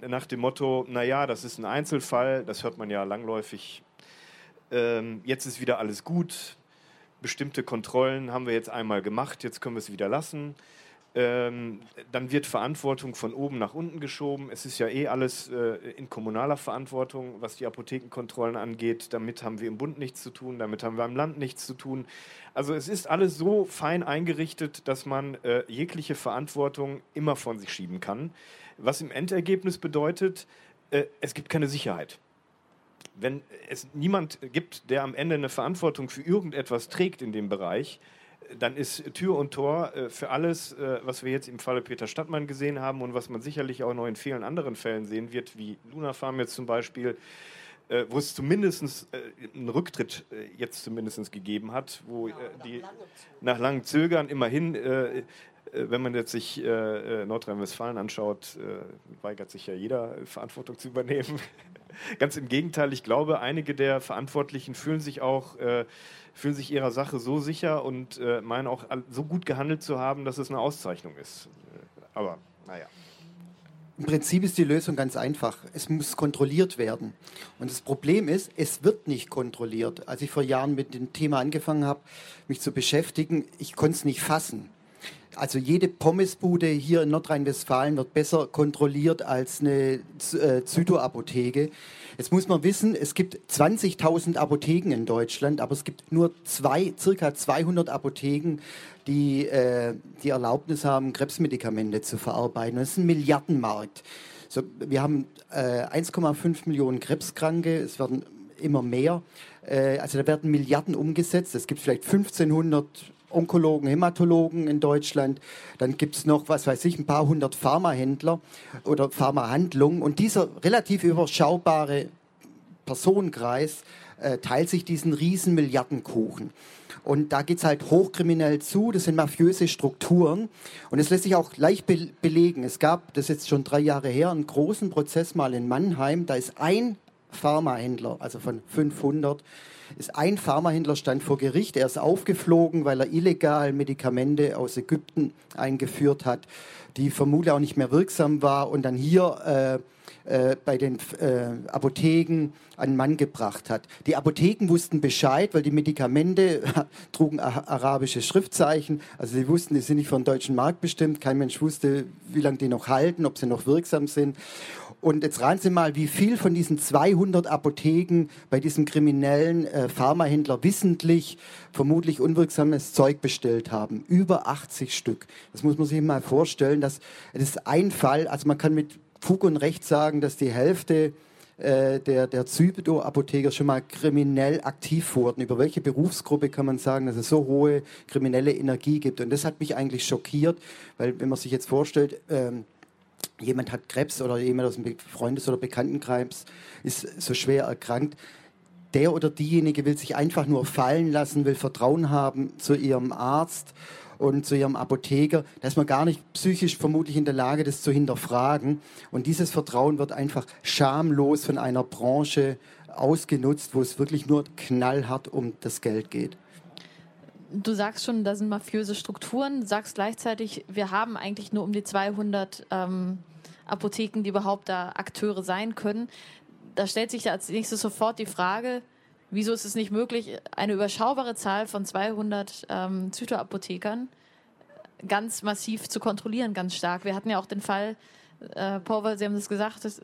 nach dem Motto, naja, das ist ein Einzelfall, das hört man ja langläufig, ähm, jetzt ist wieder alles gut, bestimmte Kontrollen haben wir jetzt einmal gemacht, jetzt können wir es wieder lassen. Ähm, dann wird Verantwortung von oben nach unten geschoben. Es ist ja eh alles äh, in kommunaler Verantwortung, was die Apothekenkontrollen angeht. Damit haben wir im Bund nichts zu tun, damit haben wir im Land nichts zu tun. Also es ist alles so fein eingerichtet, dass man äh, jegliche Verantwortung immer von sich schieben kann. Was im Endergebnis bedeutet, äh, es gibt keine Sicherheit wenn es niemand gibt, der am Ende eine Verantwortung für irgendetwas trägt in dem Bereich, dann ist Tür und Tor äh, für alles, äh, was wir jetzt im Falle Peter Stadtmann gesehen haben und was man sicherlich auch noch in vielen anderen Fällen sehen wird, wie Luna Farm jetzt zum Beispiel, äh, wo es zumindest einen Rücktritt jetzt zumindest gegeben hat, wo ja, die nach langem Zögern immerhin wenn man jetzt sich äh, Nordrhein-Westfalen anschaut, äh, weigert sich ja jeder, Verantwortung zu übernehmen. Ganz im Gegenteil, ich glaube, einige der Verantwortlichen fühlen sich auch äh, fühlen sich ihrer Sache so sicher und äh, meinen auch so gut gehandelt zu haben, dass es eine Auszeichnung ist. Aber naja. Im Prinzip ist die Lösung ganz einfach. Es muss kontrolliert werden. Und das Problem ist, es wird nicht kontrolliert. Als ich vor Jahren mit dem Thema angefangen habe, mich zu beschäftigen, ich konnte es nicht fassen. Also jede Pommesbude hier in Nordrhein-Westfalen wird besser kontrolliert als eine äh, Zytoapotheke. Jetzt muss man wissen, es gibt 20.000 Apotheken in Deutschland, aber es gibt nur zwei, circa 200 Apotheken, die äh, die Erlaubnis haben, Krebsmedikamente zu verarbeiten. Das ist ein Milliardenmarkt. So, wir haben äh, 1,5 Millionen Krebskranke, es werden immer mehr. Äh, also da werden Milliarden umgesetzt. Es gibt vielleicht 1500 Onkologen, Hämatologen in Deutschland. Dann gibt es noch, was weiß ich, ein paar hundert Pharmahändler oder Pharmahandlungen. Und dieser relativ überschaubare Personenkreis äh, teilt sich diesen riesen Milliardenkuchen. Und da geht es halt hochkriminell zu, das sind mafiöse Strukturen. Und es lässt sich auch leicht be belegen. Es gab, das ist jetzt schon drei Jahre her, einen großen Prozess mal in Mannheim. Da ist ein Pharmahändler, also von 500, ist ein Pharmahändler stand vor Gericht. Er ist aufgeflogen, weil er illegal Medikamente aus Ägypten eingeführt hat, die vermutlich auch nicht mehr wirksam war und dann hier äh, äh, bei den äh, Apotheken einen Mann gebracht hat. Die Apotheken wussten Bescheid, weil die Medikamente trugen arabische Schriftzeichen. Also sie wussten, die sind nicht für deutschen Markt bestimmt. Kein Mensch wusste, wie lange die noch halten, ob sie noch wirksam sind. Und jetzt raten Sie mal, wie viel von diesen 200 Apotheken bei diesem kriminellen äh, Pharmahändler wissentlich vermutlich unwirksames Zeug bestellt haben. Über 80 Stück. Das muss man sich mal vorstellen. Das, das ist ein Fall. Also man kann mit Fug und Recht sagen, dass die Hälfte äh, der, der Zybido-Apotheker schon mal kriminell aktiv wurden. Über welche Berufsgruppe kann man sagen, dass es so hohe kriminelle Energie gibt? Und das hat mich eigentlich schockiert, weil wenn man sich jetzt vorstellt, ähm, jemand hat Krebs oder jemand aus dem Freundes- oder Bekanntenkreis ist so schwer erkrankt, der oder diejenige will sich einfach nur fallen lassen, will Vertrauen haben zu ihrem Arzt und zu ihrem Apotheker. Da ist man gar nicht psychisch vermutlich in der Lage, das zu hinterfragen. Und dieses Vertrauen wird einfach schamlos von einer Branche ausgenutzt, wo es wirklich nur knallhart um das Geld geht du sagst schon, da sind mafiöse Strukturen, du sagst gleichzeitig, wir haben eigentlich nur um die 200 ähm, Apotheken, die überhaupt da Akteure sein können. Da stellt sich ja als nächstes sofort die Frage, wieso ist es nicht möglich, eine überschaubare Zahl von 200 ähm, Zytoapothekern ganz massiv zu kontrollieren, ganz stark. Wir hatten ja auch den Fall, äh, Paul, Sie haben es gesagt, dass,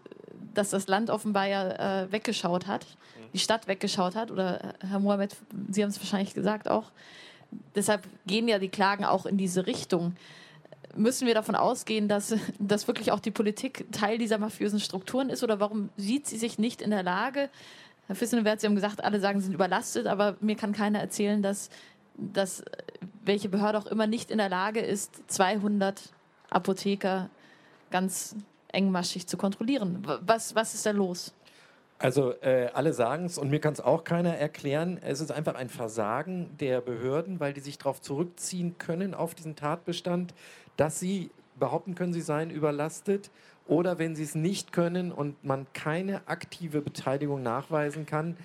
dass, das Land offenbar ja äh, weggeschaut hat, die Stadt weggeschaut hat, oder Herr Mohamed, Sie haben es wahrscheinlich gesagt auch, deshalb gehen ja die Klagen auch in diese Richtung. Müssen wir davon ausgehen, dass, dass wirklich auch die Politik Teil dieser mafiösen Strukturen ist? Oder warum sieht sie sich nicht in der Lage? Herr Fissenwert, Sie haben gesagt, alle sagen, sie sind überlastet, aber mir kann keiner erzählen, dass, dass welche Behörde auch immer nicht in der Lage ist, 200 Apotheker ganz engmaschig zu kontrollieren. Was, was ist da los? Also äh, alle sagen es und mir kann es auch keiner erklären. Es ist einfach ein Versagen der Behörden, weil die sich darauf zurückziehen können auf diesen Tatbestand, dass sie behaupten können, sie seien überlastet oder wenn sie es nicht können und man keine aktive Beteiligung nachweisen kann,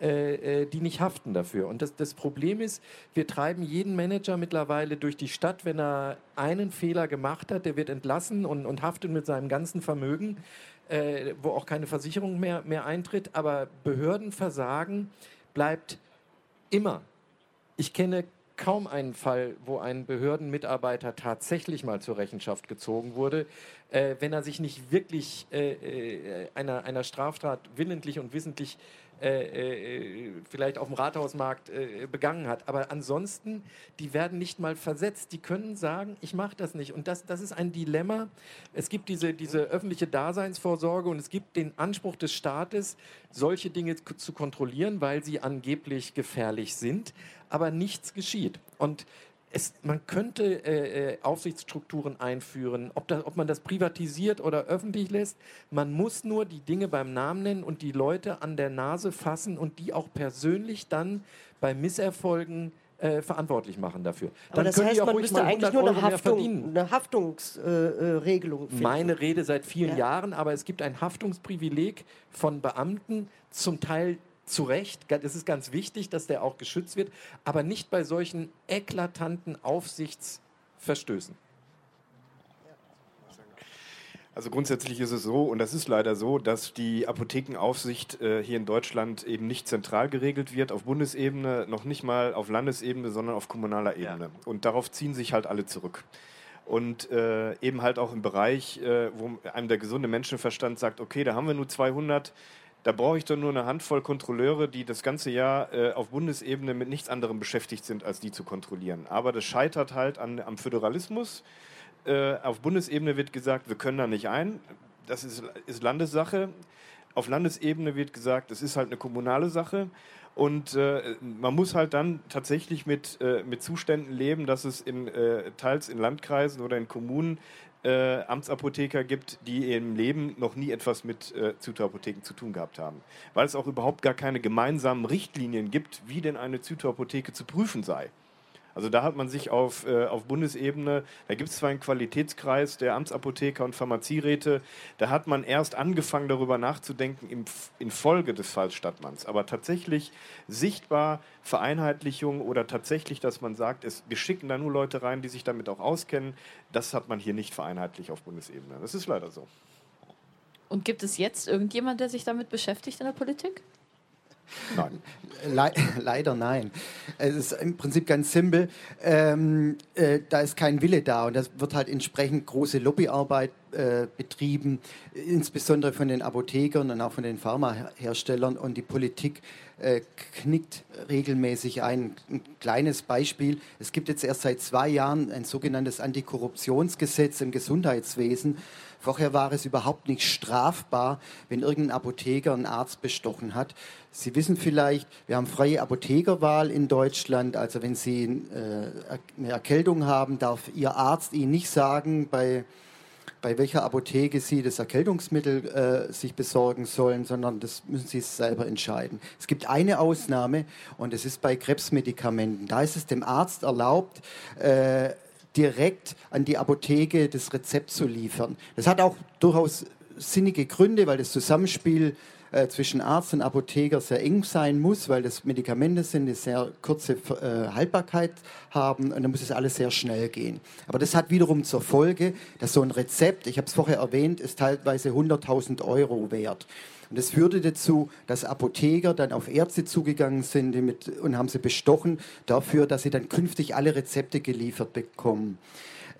äh, äh, die nicht haften dafür. Und das, das Problem ist, wir treiben jeden Manager mittlerweile durch die Stadt, wenn er einen Fehler gemacht hat, der wird entlassen und, und haftet mit seinem ganzen Vermögen äh, wo auch keine Versicherung mehr, mehr eintritt. Aber Behördenversagen bleibt immer. Ich kenne kaum einen Fall, wo ein Behördenmitarbeiter tatsächlich mal zur Rechenschaft gezogen wurde, äh, wenn er sich nicht wirklich äh, äh einer, einer Straftat willentlich und wissentlich äh, äh, vielleicht auf dem Rathausmarkt äh, begangen hat. Aber ansonsten, die werden nicht mal versetzt. Die können sagen, ich mache das nicht. Und das, das ist ein Dilemma. Es gibt diese, diese öffentliche Daseinsvorsorge und es gibt den Anspruch des Staates, solche Dinge zu kontrollieren, weil sie angeblich gefährlich sind. Aber nichts geschieht. Und es, man könnte äh, äh, Aufsichtsstrukturen einführen, ob, das, ob, man das privatisiert oder öffentlich lässt. Man muss nur die Dinge beim Namen nennen und die Leute an der Nase fassen und die auch persönlich dann bei Misserfolgen äh, verantwortlich machen dafür. Aber dann das heißt, man müsste eigentlich nur eine, Haftung, eine Haftungsregelung finden. Meine Rede seit vielen ja. Jahren, aber es gibt ein Haftungsprivileg von Beamten, zum Teil zu Recht, es ist ganz wichtig, dass der auch geschützt wird, aber nicht bei solchen eklatanten Aufsichtsverstößen. Also grundsätzlich ist es so, und das ist leider so, dass die Apothekenaufsicht äh, hier in Deutschland eben nicht zentral geregelt wird, auf Bundesebene, noch nicht mal auf Landesebene, sondern auf kommunaler Ebene. Ja. Und darauf ziehen sich halt alle zurück. Und äh, eben halt auch im Bereich, äh, wo einem der gesunde Menschenverstand sagt, okay, da haben wir nur 200, da brauche ich doch nur eine Handvoll Kontrolleure, die das ganze Jahr äh, auf Bundesebene mit nichts anderem beschäftigt sind, als die zu kontrollieren. Aber das scheitert halt an, am Föderalismus. Äh, auf Bundesebene wird gesagt, wir können da nicht ein. Das ist, ist Landessache. Auf Landesebene wird gesagt, das ist halt eine kommunale Sache. Und äh, man muss halt dann tatsächlich mit, äh, mit Zuständen leben, dass es in, äh, teils in Landkreisen oder in Kommunen äh, Amtsapotheker gibt, die im Leben noch nie etwas mit äh, Zytoapotheken zu tun gehabt haben. Weil es auch überhaupt gar keine gemeinsamen Richtlinien gibt, wie denn eine Zytoapotheke zu prüfen sei. Also da hat man sich auf, äh, auf Bundesebene, da gibt es zwar einen Qualitätskreis der Amtsapotheker und Pharmazieräte, da hat man erst angefangen darüber nachzudenken im, in Folge des Falls Stadtmanns. Aber tatsächlich sichtbar Vereinheitlichung oder tatsächlich, dass man sagt, es, wir schicken da nur Leute rein, die sich damit auch auskennen, das hat man hier nicht vereinheitlich auf Bundesebene. Das ist leider so. Und gibt es jetzt irgendjemand, der sich damit beschäftigt in der Politik? Nein. Le leider nein. Es ist im Prinzip ganz simpel. Ähm, äh, da ist kein Wille da und das wird halt entsprechend große Lobbyarbeit äh, betrieben, insbesondere von den Apothekern und auch von den Pharmaherstellern und die Politik äh, knickt regelmäßig ein. Ein kleines Beispiel: Es gibt jetzt erst seit zwei Jahren ein sogenanntes Antikorruptionsgesetz im Gesundheitswesen. Vorher war es überhaupt nicht strafbar, wenn irgendein Apotheker einen Arzt bestochen hat. Sie wissen vielleicht, wir haben freie Apothekerwahl in Deutschland. Also wenn Sie äh, eine Erkältung haben, darf Ihr Arzt Ihnen nicht sagen, bei, bei welcher Apotheke Sie das Erkältungsmittel äh, sich besorgen sollen, sondern das müssen Sie selber entscheiden. Es gibt eine Ausnahme und das ist bei Krebsmedikamenten. Da ist es dem Arzt erlaubt, äh, direkt an die Apotheke das Rezept zu liefern. Das hat auch durchaus sinnige Gründe, weil das Zusammenspiel äh, zwischen Arzt und Apotheker sehr eng sein muss, weil das Medikamente sind, die sehr kurze äh, Haltbarkeit haben und dann muss es alles sehr schnell gehen. Aber das hat wiederum zur Folge, dass so ein Rezept, ich habe es vorher erwähnt, ist teilweise 100.000 Euro wert. Und das führte dazu, dass Apotheker dann auf Ärzte zugegangen sind und haben sie bestochen dafür, dass sie dann künftig alle Rezepte geliefert bekommen.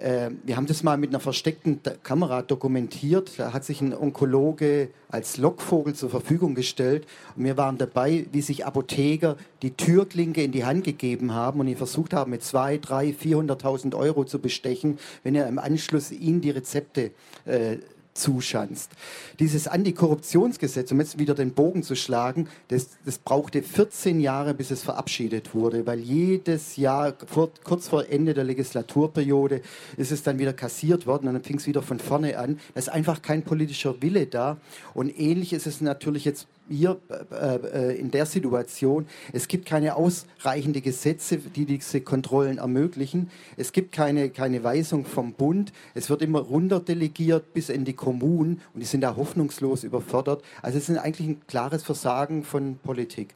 Äh, wir haben das mal mit einer versteckten Kamera dokumentiert. Da hat sich ein Onkologe als Lockvogel zur Verfügung gestellt. Und wir waren dabei, wie sich Apotheker die Türklinke in die Hand gegeben haben und ihn versucht haben, mit 2, 3, 400.000 Euro zu bestechen, wenn er im Anschluss ihnen die Rezepte äh, zuschanzt. Dieses Antikorruptionsgesetz, um jetzt wieder den Bogen zu schlagen, das, das brauchte 14 Jahre, bis es verabschiedet wurde, weil jedes Jahr, vor, kurz vor Ende der Legislaturperiode, ist es dann wieder kassiert worden und dann fing es wieder von vorne an. Da ist einfach kein politischer Wille da. Und ähnlich ist es natürlich jetzt hier äh, äh, in der Situation, es gibt keine ausreichenden Gesetze, die diese Kontrollen ermöglichen. Es gibt keine, keine Weisung vom Bund. Es wird immer runterdelegiert bis in die Kommunen und die sind da hoffnungslos überfordert. Also es ist eigentlich ein klares Versagen von Politik.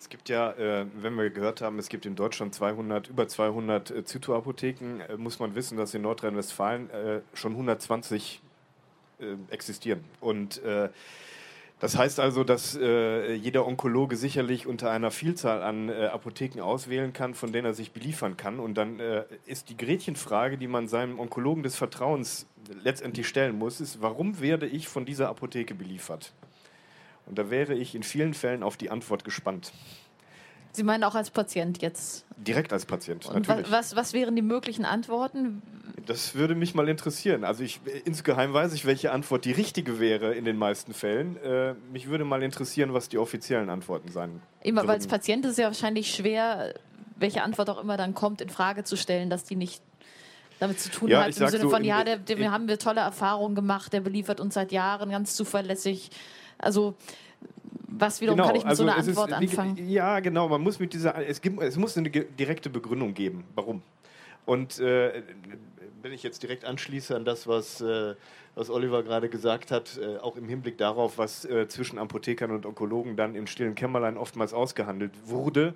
Es gibt ja, äh, wenn wir gehört haben, es gibt in Deutschland 200, über 200 äh, Zytoapotheken, muss man wissen, dass in Nordrhein-Westfalen schon 120 äh, existieren. Und das heißt also, dass äh, jeder Onkologe sicherlich unter einer Vielzahl an äh, Apotheken auswählen kann, von denen er sich beliefern kann. Und dann äh, ist die Gretchenfrage, die man seinem Onkologen des Vertrauens letztendlich stellen muss, ist, warum werde ich von dieser Apotheke beliefert? Und da wäre ich in vielen Fällen auf die Antwort gespannt. Sie meinen auch als Patient jetzt? Direkt als Patient, Und natürlich. Was, was wären die möglichen Antworten? Das würde mich mal interessieren. Also ich, insgeheim weiß ich, welche Antwort die richtige wäre in den meisten Fällen. Äh, mich würde mal interessieren, was die offiziellen Antworten sein. Immer, weil als Patient ist es ja wahrscheinlich schwer, welche Antwort auch immer dann kommt, in Frage zu stellen, dass die nicht damit zu tun ja, hat. Im Sinne so von, ja, der, dem haben wir tolle Erfahrungen gemacht, der beliefert uns seit Jahren ganz zuverlässig. Also was wiederum genau, kann ich mit also so einer Antwort ist, anfangen? Ja, genau. Man muss mit dieser, es, gibt, es muss eine direkte Begründung geben, warum. Und äh, wenn ich jetzt direkt anschließe an das, was, äh, was Oliver gerade gesagt hat, äh, auch im Hinblick darauf, was äh, zwischen Apothekern und Onkologen dann im stillen Kämmerlein oftmals ausgehandelt wurde,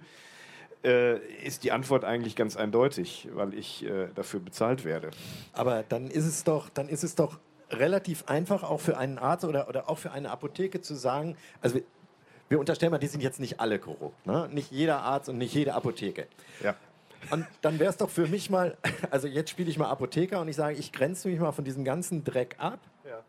äh, ist die Antwort eigentlich ganz eindeutig, weil ich äh, dafür bezahlt werde. Aber dann ist es doch, dann ist es doch relativ einfach, auch für einen Arzt oder, oder auch für eine Apotheke zu sagen, also wir, wir unterstellen mal, die sind jetzt nicht alle korrupt. Ne? Nicht jeder Arzt und nicht jede Apotheke. Ja. Und dann wäre es doch für mich mal, also jetzt spiele ich mal Apotheker und ich sage, ich grenze mich mal von diesem ganzen Dreck ab. Ja.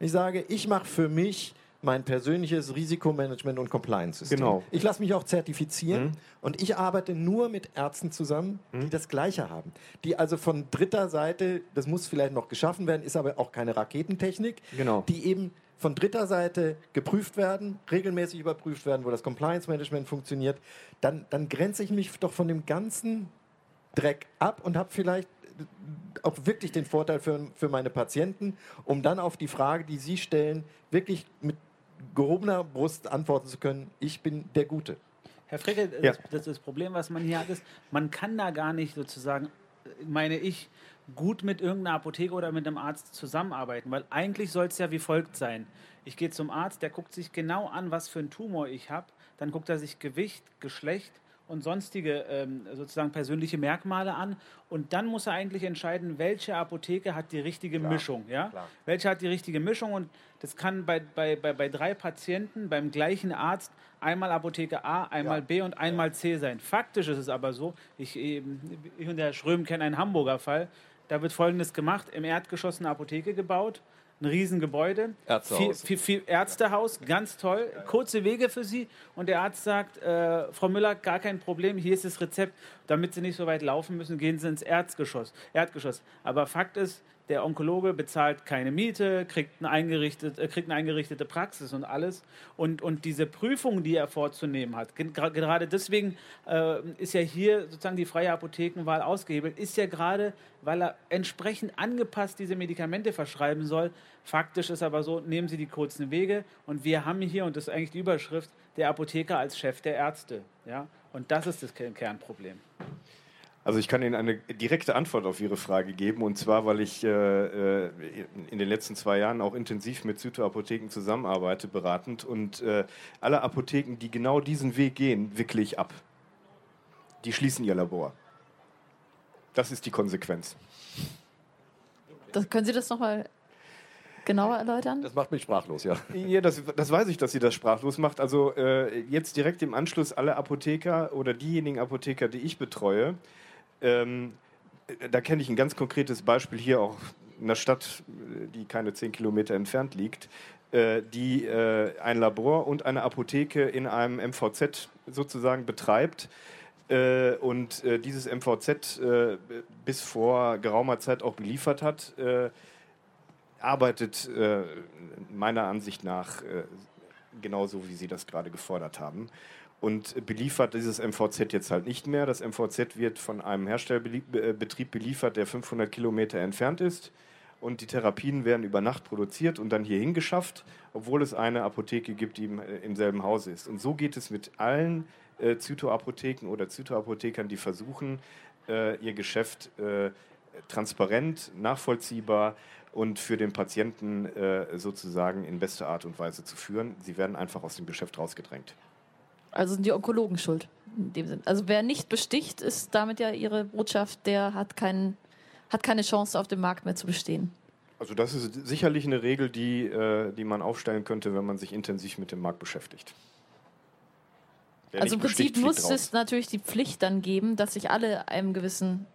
Ich sage, ich mache für mich mein persönliches Risikomanagement und Compliance-System. Genau. Ich lasse mich auch zertifizieren mhm. und ich arbeite nur mit Ärzten zusammen, die mhm. das Gleiche haben. Die also von dritter Seite, das muss vielleicht noch geschaffen werden, ist aber auch keine Raketentechnik, genau. die eben von dritter Seite geprüft werden, regelmäßig überprüft werden, wo das Compliance-Management funktioniert, dann, dann grenze ich mich doch von dem ganzen Dreck ab und habe vielleicht auch wirklich den Vorteil für, für meine Patienten, um dann auf die Frage, die Sie stellen, wirklich mit gehobener Brust antworten zu können, ich bin der Gute. Herr Fricke, ja. das, das, das Problem, was man hier hat, ist, man kann da gar nicht sozusagen, meine ich, gut mit irgendeiner Apotheke oder mit einem Arzt zusammenarbeiten, weil eigentlich soll es ja wie folgt sein. Ich gehe zum Arzt, der guckt sich genau an, was für einen Tumor ich habe, dann guckt er sich Gewicht, Geschlecht, und sonstige ähm, sozusagen persönliche Merkmale an. Und dann muss er eigentlich entscheiden, welche Apotheke hat die richtige klar, Mischung. Ja? Klar. Welche hat die richtige Mischung. Und das kann bei, bei, bei, bei drei Patienten beim gleichen Arzt einmal Apotheke A, einmal ja. B und einmal C sein. Faktisch ist es aber so, ich, ich und der Schröm kennen einen Hamburger Fall, da wird Folgendes gemacht, im Erdgeschoss eine Apotheke gebaut, ein Riesengebäude. Ärztehaus. Viel, viel, viel Ärztehaus, ganz toll. Kurze Wege für Sie. Und der Arzt sagt, äh, Frau Müller, gar kein Problem, hier ist das Rezept. Damit Sie nicht so weit laufen müssen, gehen Sie ins Erdgeschoss. Erdgeschoss. Aber Fakt ist, der Onkologe bezahlt keine Miete, kriegt eine, eingerichtet, äh, kriegt eine eingerichtete Praxis und alles. Und, und diese Prüfung, die er vorzunehmen hat, gerade deswegen äh, ist ja hier sozusagen die freie Apothekenwahl ausgehebelt, ist ja gerade, weil er entsprechend angepasst diese Medikamente verschreiben soll. Faktisch ist aber so, nehmen Sie die kurzen Wege und wir haben hier, und das ist eigentlich die Überschrift, der Apotheker als Chef der Ärzte. Ja? Und das ist das Kernproblem. Also ich kann Ihnen eine direkte Antwort auf Ihre Frage geben und zwar, weil ich äh, äh in den letzten zwei Jahren auch intensiv mit Zytoapotheken zusammenarbeite, beratend und äh, alle Apotheken, die genau diesen Weg gehen, wickle ich ab. Die schließen ihr Labor. Das ist die Konsequenz. Das, können Sie das nochmal genauer erläutern? Das macht mich sprachlos, ja. Ja, das, das weiß ich, dass sie das sprachlos macht. Also äh, jetzt direkt im Anschluss alle Apotheker oder diejenigen Apotheker, die ich betreue, ähm, da kenne ich ein ganz konkretes Beispiel hier auch in einer Stadt, die keine zehn Kilometer entfernt liegt, äh, die äh, ein Labor und eine Apotheke in einem MVZ sozusagen betreibt. Äh, und äh, dieses MVZ äh, bis vor geraumer Zeit auch beliefert hat, äh, arbeitet meiner Ansicht nach genauso, wie Sie das gerade gefordert haben und beliefert dieses MVZ jetzt halt nicht mehr. Das MVZ wird von einem Herstellbetrieb beliefert, der 500 Kilometer entfernt ist. Und die Therapien werden über Nacht produziert und dann hierhin geschafft, obwohl es eine Apotheke gibt, die im, äh, selben Haus ist. Und so geht es mit allen äh, Zytoapotheken oder Zytoapothekern, die versuchen, äh, ihr Geschäft äh, transparent, nachvollziehbar und für den Patienten äh, sozusagen in bester Art und Weise zu führen. Sie werden einfach aus dem Geschäft rausgedrängt. Also sind die Onkologen schuld in dem Sinn. Also wer nicht besticht, ist damit ja ihre Botschaft, der hat, kein, hat keine Chance auf dem Markt mehr zu bestehen. Also das ist sicherlich eine Regel, die, äh, die man aufstellen könnte, wenn man sich intensiv mit dem Markt beschäftigt. Wer also im Prinzip muss es natürlich die Pflicht dann geben, dass sich alle einem gewissen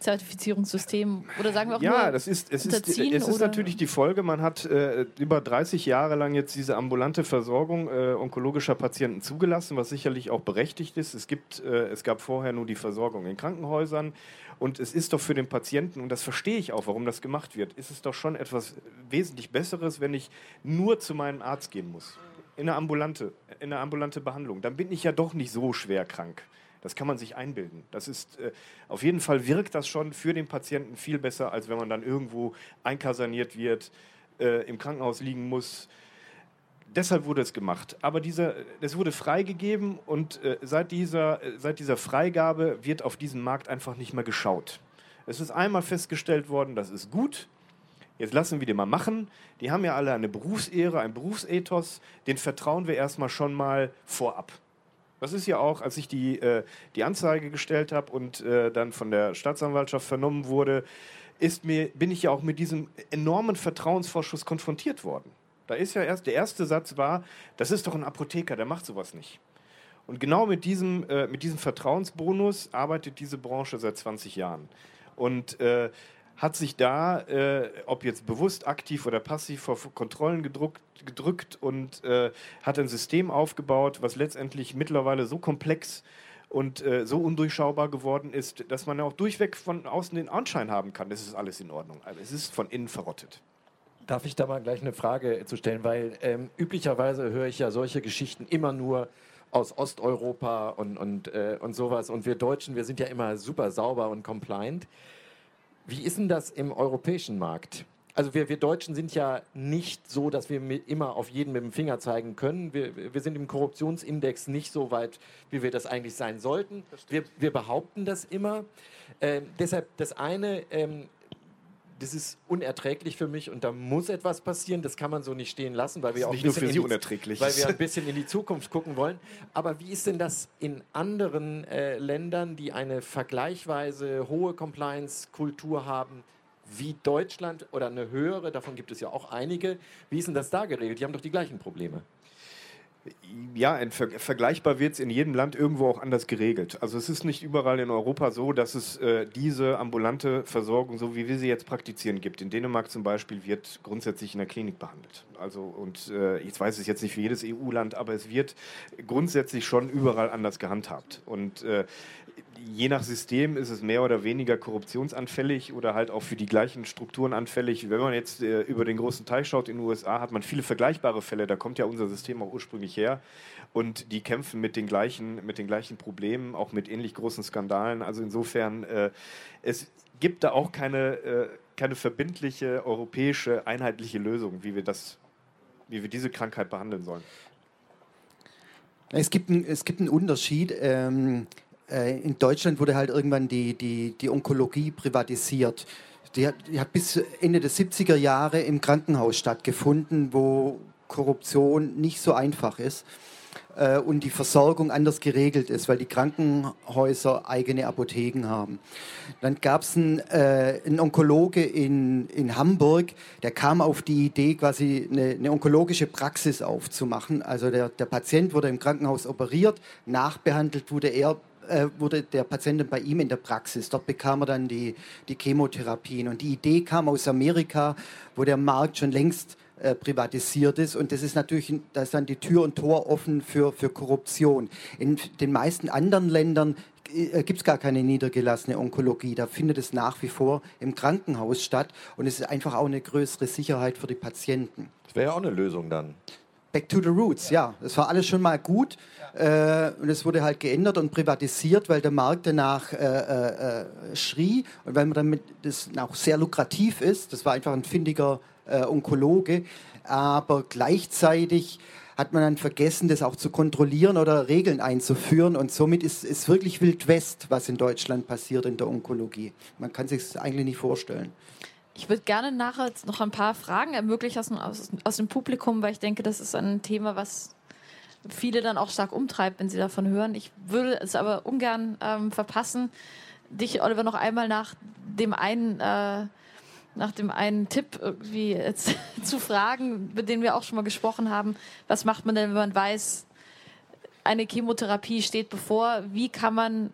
Zertifizierungssystem oder sagen wir auch ja, das ist, es ist, es ist natürlich die Folge. Man hat äh, über 30 Jahre lang jetzt diese ambulante Versorgung äh, onkologischer Patienten zugelassen, was sicherlich auch berechtigt ist. Es, gibt, äh, es gab vorher nur die Versorgung in Krankenhäusern und es ist doch für den Patienten, und das verstehe ich auch, warum das gemacht wird, ist es doch schon etwas wesentlich Besseres, wenn ich nur zu meinem Arzt gehen muss. In eine ambulante, in eine ambulante Behandlung. Dann bin ich ja doch nicht so schwer krank. Das kann man sich einbilden. Das ist, äh, auf jeden Fall wirkt das schon für den Patienten viel besser, als wenn man dann irgendwo einkasaniert wird, äh, im Krankenhaus liegen muss. Deshalb wurde es gemacht. Aber dieser, es wurde freigegeben und äh, seit, dieser, seit dieser Freigabe wird auf diesen Markt einfach nicht mehr geschaut. Es ist einmal festgestellt worden, das ist gut. Jetzt lassen wir die mal machen. Die haben ja alle eine Berufsehre, ein Berufsethos. Den vertrauen wir erstmal schon mal vorab. Das ist ja auch, als ich die, äh, die Anzeige gestellt habe und äh, dann von der Staatsanwaltschaft vernommen wurde, ist mir, bin ich ja auch mit diesem enormen Vertrauensvorschuss konfrontiert worden. Da ist ja erst, der erste Satz war, das ist doch ein Apotheker, der macht sowas nicht. Und genau mit diesem, äh, mit diesem Vertrauensbonus arbeitet diese Branche seit 20 Jahren. Und äh, hat sich da, äh, ob jetzt bewusst, aktiv oder passiv, vor Kontrollen gedruckt, gedrückt und äh, hat ein System aufgebaut, was letztendlich mittlerweile so komplex und äh, so undurchschaubar geworden ist, dass man auch durchweg von außen den Anschein haben kann, das ist alles in Ordnung. Also es ist von innen verrottet. Darf ich da mal gleich eine Frage zu stellen? Weil ähm, üblicherweise höre ich ja solche Geschichten immer nur aus Osteuropa und, und, äh, und sowas. Und wir Deutschen, wir sind ja immer super sauber und compliant. Wie ist denn das im europäischen Markt? also wir, wir Deutschen sind ja nicht so, dass wir immer auf jeden mit dem Finger zeigen können. Wir, wir sind im Korruptionsindex nicht so weit, wie wir das eigentlich sein sollten. Wir, wir behaupten das immer. Ähm, deshalb das eine, ähm, das ist unerträglich für mich und da muss etwas passieren. Das kann man so nicht stehen lassen, weil wir auch nicht nur für Sie unerträglich, weil wir ein bisschen in die Zukunft gucken wollen. Aber wie ist denn das in anderen äh, Ländern, die eine vergleichsweise hohe Compliance-Kultur haben? wie Deutschland oder eine höhere, davon gibt es ja auch einige. Wie ist denn das da geregelt? Die haben doch die gleichen Probleme. Ja, ver vergleichbar wird es in jedem Land irgendwo auch anders geregelt. Also es ist nicht überall in Europa so, dass es äh, diese ambulante Versorgung, so wie wir sie jetzt praktizieren, gibt. In Dänemark zum Beispiel wird grundsätzlich in der Klinik behandelt. Also und äh, ich weiß es jetzt nicht für jedes EU-Land, aber es wird grundsätzlich schon überall anders gehandhabt. Und äh, je nach System ist es mehr oder weniger korruptionsanfällig oder halt auch für die gleichen Strukturen anfällig. Wenn man jetzt äh, über den großen Teich schaut in den USA, hat man viele vergleichbare Fälle. Da kommt ja unser System auch ursprünglich her. Und die kämpfen mit den gleichen, mit den gleichen Problemen, auch mit ähnlich großen Skandalen. Also insofern, äh, es gibt da auch keine, äh, keine verbindliche europäische einheitliche Lösung, wie wir, das, wie wir diese Krankheit behandeln sollen. Es gibt, ein, es gibt einen Unterschied. Ähm, äh, in Deutschland wurde halt irgendwann die, die, die Onkologie privatisiert. Die hat, die hat bis Ende der 70er Jahre im Krankenhaus stattgefunden, wo Korruption nicht so einfach ist äh, und die Versorgung anders geregelt ist, weil die Krankenhäuser eigene Apotheken haben. Dann gab es einen, äh, einen, Onkologe in, in Hamburg, der kam auf die Idee, quasi eine, eine onkologische Praxis aufzumachen. Also der, der Patient wurde im Krankenhaus operiert, nachbehandelt wurde er äh, wurde der Patient bei ihm in der Praxis. Dort bekam er dann die, die Chemotherapien. Und die Idee kam aus Amerika, wo der Markt schon längst äh, privatisiert ist. Und das ist natürlich, da ist dann die Tür und Tor offen für, für Korruption. In den meisten anderen Ländern äh, gibt es gar keine niedergelassene Onkologie. Da findet es nach wie vor im Krankenhaus statt. Und es ist einfach auch eine größere Sicherheit für die Patienten. Das wäre ja auch eine Lösung dann. Back to the Roots, ja. Das war alles schon mal gut. Äh, und es wurde halt geändert und privatisiert, weil der Markt danach äh, äh, äh schrie und weil man damit das auch sehr lukrativ ist. Das war einfach ein findiger äh, Onkologe. Aber gleichzeitig hat man dann vergessen, das auch zu kontrollieren oder Regeln einzuführen. Und somit ist es wirklich Wild West, was in Deutschland passiert in der Onkologie. Man kann sich es eigentlich nicht vorstellen. Ich würde gerne nachher noch ein paar Fragen ermöglichen aus, aus, aus, dem Publikum, weil ich denke, das ist ein Thema, was viele dann auch stark umtreibt, wenn sie davon hören. Ich würde es aber ungern ähm, verpassen, dich, Oliver, noch einmal nach dem einen, äh, nach dem einen Tipp irgendwie jetzt zu fragen, mit dem wir auch schon mal gesprochen haben. Was macht man denn, wenn man weiß, eine Chemotherapie steht bevor? Wie kann man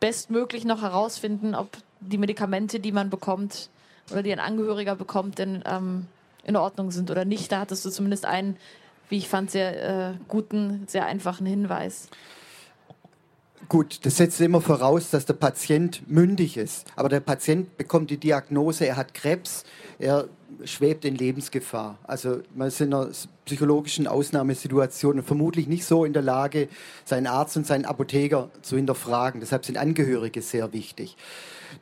bestmöglich noch herausfinden, ob die Medikamente, die man bekommt, oder die ein Angehöriger bekommt, denn ähm, in Ordnung sind oder nicht. Da hattest du zumindest einen, wie ich fand, sehr äh, guten, sehr einfachen Hinweis. Gut, das setzt immer voraus, dass der Patient mündig ist. Aber der Patient bekommt die Diagnose, er hat Krebs, er schwebt in Lebensgefahr. Also man ist in einer psychologischen Ausnahmesituation und vermutlich nicht so in der Lage, seinen Arzt und seinen Apotheker zu hinterfragen. Deshalb sind Angehörige sehr wichtig.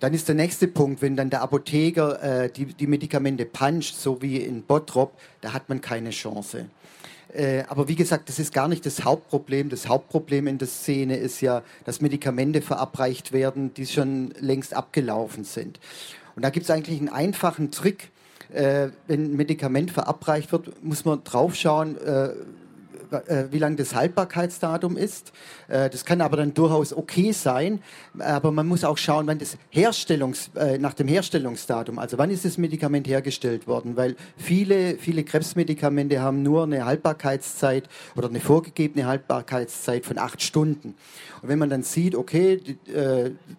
Dann ist der nächste Punkt, wenn dann der Apotheker äh, die, die Medikamente puncht, so wie in Bottrop, da hat man keine Chance. Äh, aber wie gesagt, das ist gar nicht das Hauptproblem. Das Hauptproblem in der Szene ist ja, dass Medikamente verabreicht werden, die schon längst abgelaufen sind. Und da gibt es eigentlich einen einfachen Trick. Äh, wenn ein Medikament verabreicht wird, muss man draufschauen, äh, äh, wie lang das Haltbarkeitsdatum ist. Äh, das kann aber dann durchaus okay sein, aber man muss auch schauen, wann das Herstellungs, äh, nach dem Herstellungsdatum, also wann ist das Medikament hergestellt worden, weil viele, viele Krebsmedikamente haben nur eine Haltbarkeitszeit oder eine vorgegebene Haltbarkeitszeit von acht Stunden. Und wenn man dann sieht, okay,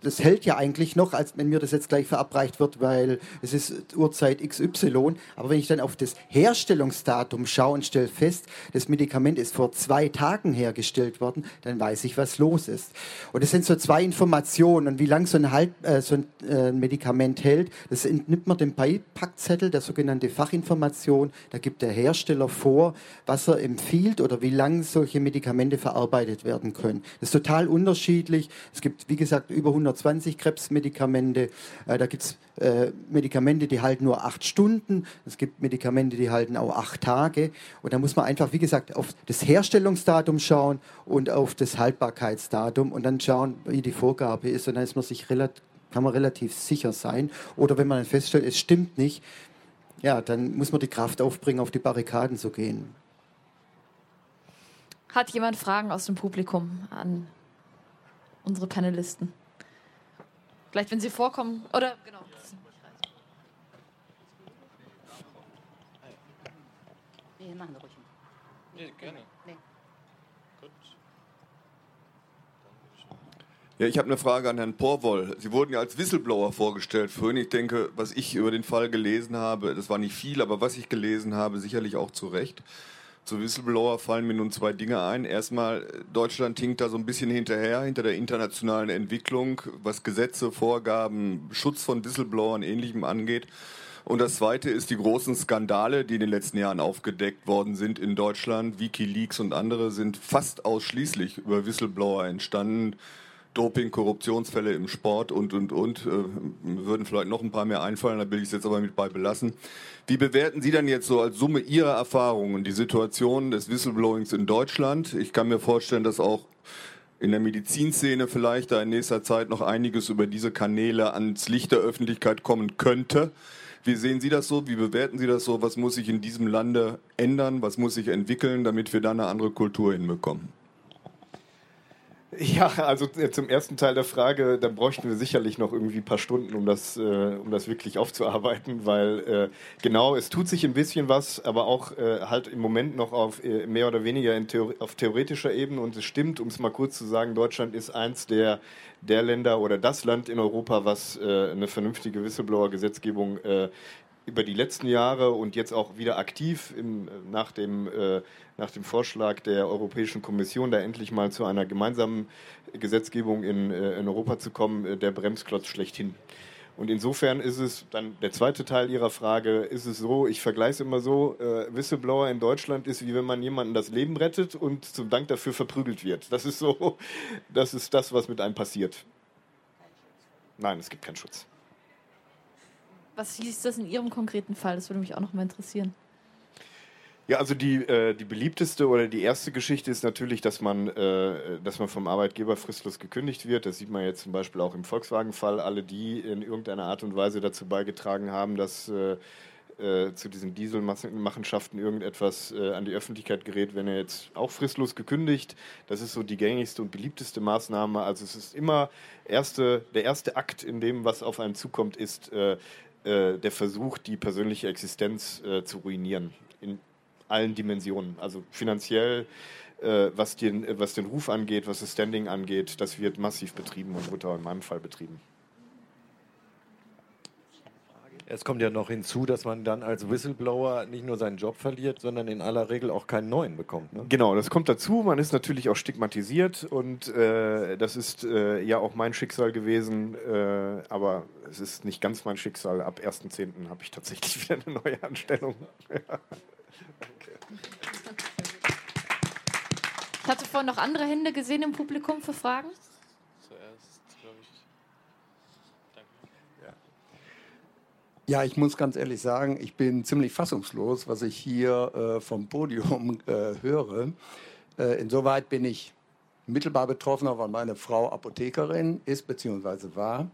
das hält ja eigentlich noch, als wenn mir das jetzt gleich verabreicht wird, weil es ist Uhrzeit XY, aber wenn ich dann auf das Herstellungsdatum schaue und stelle fest, das Medikament ist vor zwei Tagen hergestellt worden, dann weiß ich, was los ist. Und das sind so zwei Informationen. Und wie lange so ein, halt, äh, so ein äh, Medikament hält, das entnimmt man dem Beipackzettel, der sogenannte Fachinformation. Da gibt der Hersteller vor, was er empfiehlt oder wie lange solche Medikamente verarbeitet werden können. Das ist total unterschiedlich. Es gibt, wie gesagt, über 120 Krebsmedikamente. Äh, da gibt es äh, Medikamente, die halten nur acht Stunden. Es gibt Medikamente, die halten auch acht Tage. Und da muss man einfach, wie gesagt, auf das Herstellungsdatum schauen und auf das Haltbarkeitsdatum und dann schauen, wie die Vorgabe ist. Und dann ist man sich kann man relativ sicher sein. Oder wenn man dann feststellt, es stimmt nicht, ja, dann muss man die Kraft aufbringen, auf die Barrikaden zu gehen. Hat jemand Fragen aus dem Publikum an unsere Panelisten? Vielleicht, wenn sie vorkommen, oder genau. Nee, machen wir ruhig. Nee, gerne. Nee. Gut. Ja, ich habe eine Frage an Herrn Porwoll. Sie wurden ja als Whistleblower vorgestellt vorhin. Ich denke, was ich über den Fall gelesen habe, das war nicht viel, aber was ich gelesen habe, sicherlich auch zu Recht. Zu Whistleblower fallen mir nun zwei Dinge ein. Erstmal, Deutschland hinkt da so ein bisschen hinterher, hinter der internationalen Entwicklung, was Gesetze, Vorgaben, Schutz von Whistleblowern, ähnlichem angeht. Und das Zweite ist die großen Skandale, die in den letzten Jahren aufgedeckt worden sind in Deutschland. Wikileaks und andere sind fast ausschließlich über Whistleblower entstanden. Doping, Korruptionsfälle im Sport und, und, und. Äh, würden vielleicht noch ein paar mehr einfallen, da will ich es jetzt aber mit bei belassen. Wie bewerten Sie dann jetzt so als Summe Ihrer Erfahrungen die Situation des Whistleblowings in Deutschland? Ich kann mir vorstellen, dass auch in der Medizinszene vielleicht da in nächster Zeit noch einiges über diese Kanäle ans Licht der Öffentlichkeit kommen könnte. Wie sehen Sie das so? Wie bewerten Sie das so? Was muss sich in diesem Lande ändern? Was muss sich entwickeln, damit wir da eine andere Kultur hinbekommen? Ja, also äh, zum ersten Teil der Frage, da bräuchten wir sicherlich noch irgendwie ein paar Stunden, um das, äh, um das wirklich aufzuarbeiten, weil äh, genau, es tut sich ein bisschen was, aber auch äh, halt im Moment noch auf äh, mehr oder weniger Theor auf theoretischer Ebene. Und es stimmt, um es mal kurz zu sagen, Deutschland ist eins der, der Länder oder das Land in Europa, was äh, eine vernünftige Whistleblower-Gesetzgebung über die letzten Jahre und jetzt auch wieder aktiv im, nach, dem, äh, nach dem Vorschlag der Europäischen Kommission, da endlich mal zu einer gemeinsamen Gesetzgebung in, äh, in Europa zu kommen, äh, der Bremsklotz schlechthin. Und insofern ist es dann der zweite Teil Ihrer Frage, ist es so, ich vergleiche es immer so, äh, Whistleblower in Deutschland ist wie wenn man jemanden das Leben rettet und zum Dank dafür verprügelt wird. Das ist so, das ist das, was mit einem passiert. Nein, es gibt keinen Schutz. Was hieß das in Ihrem konkreten Fall? Das würde mich auch noch mal interessieren. Ja, also die, äh, die beliebteste oder die erste Geschichte ist natürlich, dass man, äh, dass man vom Arbeitgeber fristlos gekündigt wird. Das sieht man jetzt zum Beispiel auch im Volkswagen-Fall. Alle, die in irgendeiner Art und Weise dazu beigetragen haben, dass äh, äh zu diesen Dieselmachenschaften irgendetwas äh, an die Öffentlichkeit gerät, wenn er jetzt auch fristlos gekündigt. Das ist so die gängigste und beliebteste Maßnahme. Also es ist immer erste, der erste Akt in dem, was auf einen zukommt, ist äh, äh, der Versuch, die persönliche Existenz äh, zu ruinieren. In allen Dimensionen. Also finanziell, äh, was, den, was den Ruf angeht, was das Standing angeht, das wird massiv betrieben und wurde auch in meinem Fall betrieben. Es kommt ja noch hinzu, dass man dann als Whistleblower nicht nur seinen Job verliert, sondern in aller Regel auch keinen neuen bekommt. Ne? Genau, das kommt dazu. Man ist natürlich auch stigmatisiert und äh, das ist äh, ja auch mein Schicksal gewesen. Äh, aber es ist nicht ganz mein Schicksal. Ab 1.10. habe ich tatsächlich wieder eine neue Anstellung. ja. Ich hatte vorhin noch andere Hände gesehen im Publikum für Fragen. Ja, ich muss ganz ehrlich sagen, ich bin ziemlich fassungslos, was ich hier äh, vom Podium äh, höre. Äh, insoweit bin ich mittelbar betroffener, weil meine Frau Apothekerin ist bzw. war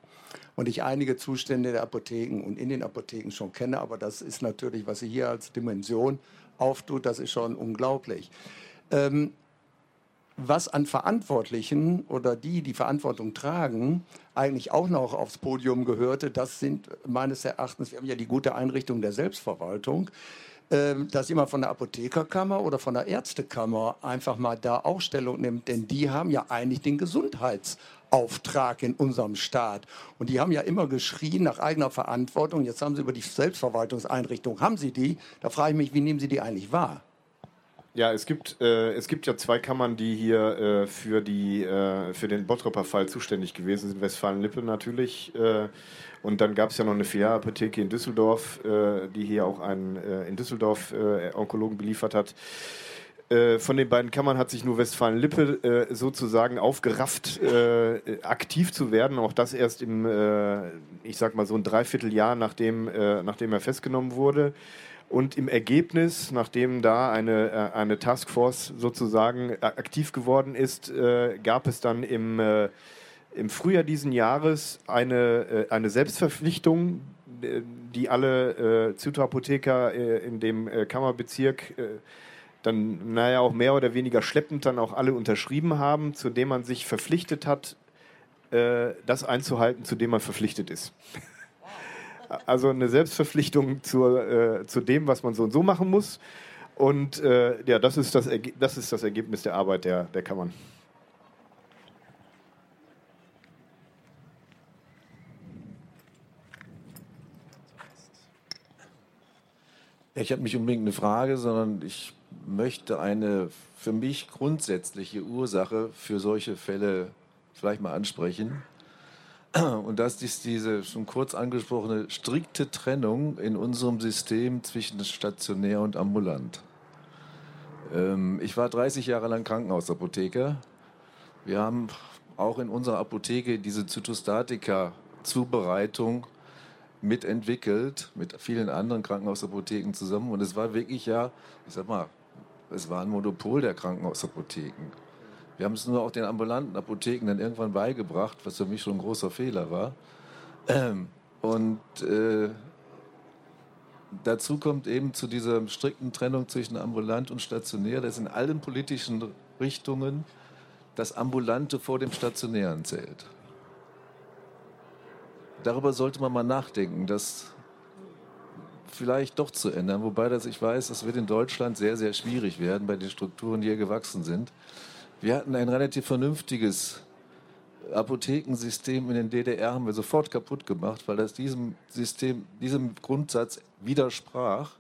und ich einige Zustände der Apotheken und in den Apotheken schon kenne. Aber das ist natürlich, was sie hier als Dimension auftut, das ist schon unglaublich. Ähm, was an Verantwortlichen oder die, die Verantwortung tragen, eigentlich auch noch aufs Podium gehörte, das sind meines Erachtens, wir haben ja die gute Einrichtung der Selbstverwaltung, ähm, dass jemand von der Apothekerkammer oder von der Ärztekammer einfach mal da auch Stellung nimmt, denn die haben ja eigentlich den Gesundheitsauftrag in unserem Staat. Und die haben ja immer geschrien nach eigener Verantwortung. Jetzt haben sie über die Selbstverwaltungseinrichtung, haben sie die? Da frage ich mich, wie nehmen sie die eigentlich wahr? Ja, es gibt, äh, es gibt ja zwei Kammern, die hier äh, für, die, äh, für den Bottropper Fall zuständig gewesen sind. Westfalen-Lippe natürlich. Äh, und dann gab es ja noch eine Filialapotheke in Düsseldorf, äh, die hier auch einen äh, in Düsseldorf Onkologen beliefert hat. Von den beiden Kammern hat sich nur Westfalen-Lippe sozusagen aufgerafft, aktiv zu werden. Auch das erst im, ich sag mal, so ein Dreivierteljahr, nachdem, nachdem er festgenommen wurde. Und im Ergebnis, nachdem da eine, äh, eine Taskforce sozusagen äh, aktiv geworden ist, äh, gab es dann im, im Frühjahr diesen Jahres eine, eine Selbstverpflichtung, die alle Zytoapotheker in dem Kammerbezirk dann, naja, auch mehr oder weniger schleppend dann auch alle unterschrieben haben, zu dem man sich verpflichtet hat, das einzuhalten, zu dem man verpflichtet ist. Also eine Selbstverpflichtung zur, äh, zu dem, was man so und so machen muss. Und äh, ja, das ist das, das ist das Ergebnis der Arbeit der, der Kammern. Ich habe nicht unbedingt eine Frage, sondern ich möchte eine für mich grundsätzliche Ursache für solche Fälle vielleicht mal ansprechen. Und das ist diese schon kurz angesprochene strikte Trennung in unserem System zwischen stationär und ambulant. Ähm, ich war 30 Jahre lang Krankenhausapotheker. Wir haben auch in unserer Apotheke diese Zytostatika-Zubereitung mitentwickelt, mit vielen anderen Krankenhausapotheken zusammen. Und es war wirklich ja, ich sag mal, es war ein Monopol der Krankenhausapotheken. Wir haben es nur auch den ambulanten Apotheken dann irgendwann beigebracht, was für mich schon ein großer Fehler war. Ähm, und äh, dazu kommt eben zu dieser strikten Trennung zwischen ambulant und stationär, dass in allen politischen Richtungen das Ambulante vor dem Stationären zählt. Darüber sollte man mal nachdenken, das vielleicht doch zu ändern, wobei das ich weiß, das wird in Deutschland sehr, sehr schwierig werden bei den Strukturen, die hier gewachsen sind. Wir hatten ein relativ vernünftiges Apothekensystem in den DDR, haben wir sofort kaputt gemacht, weil das diesem System, diesem Grundsatz widersprach,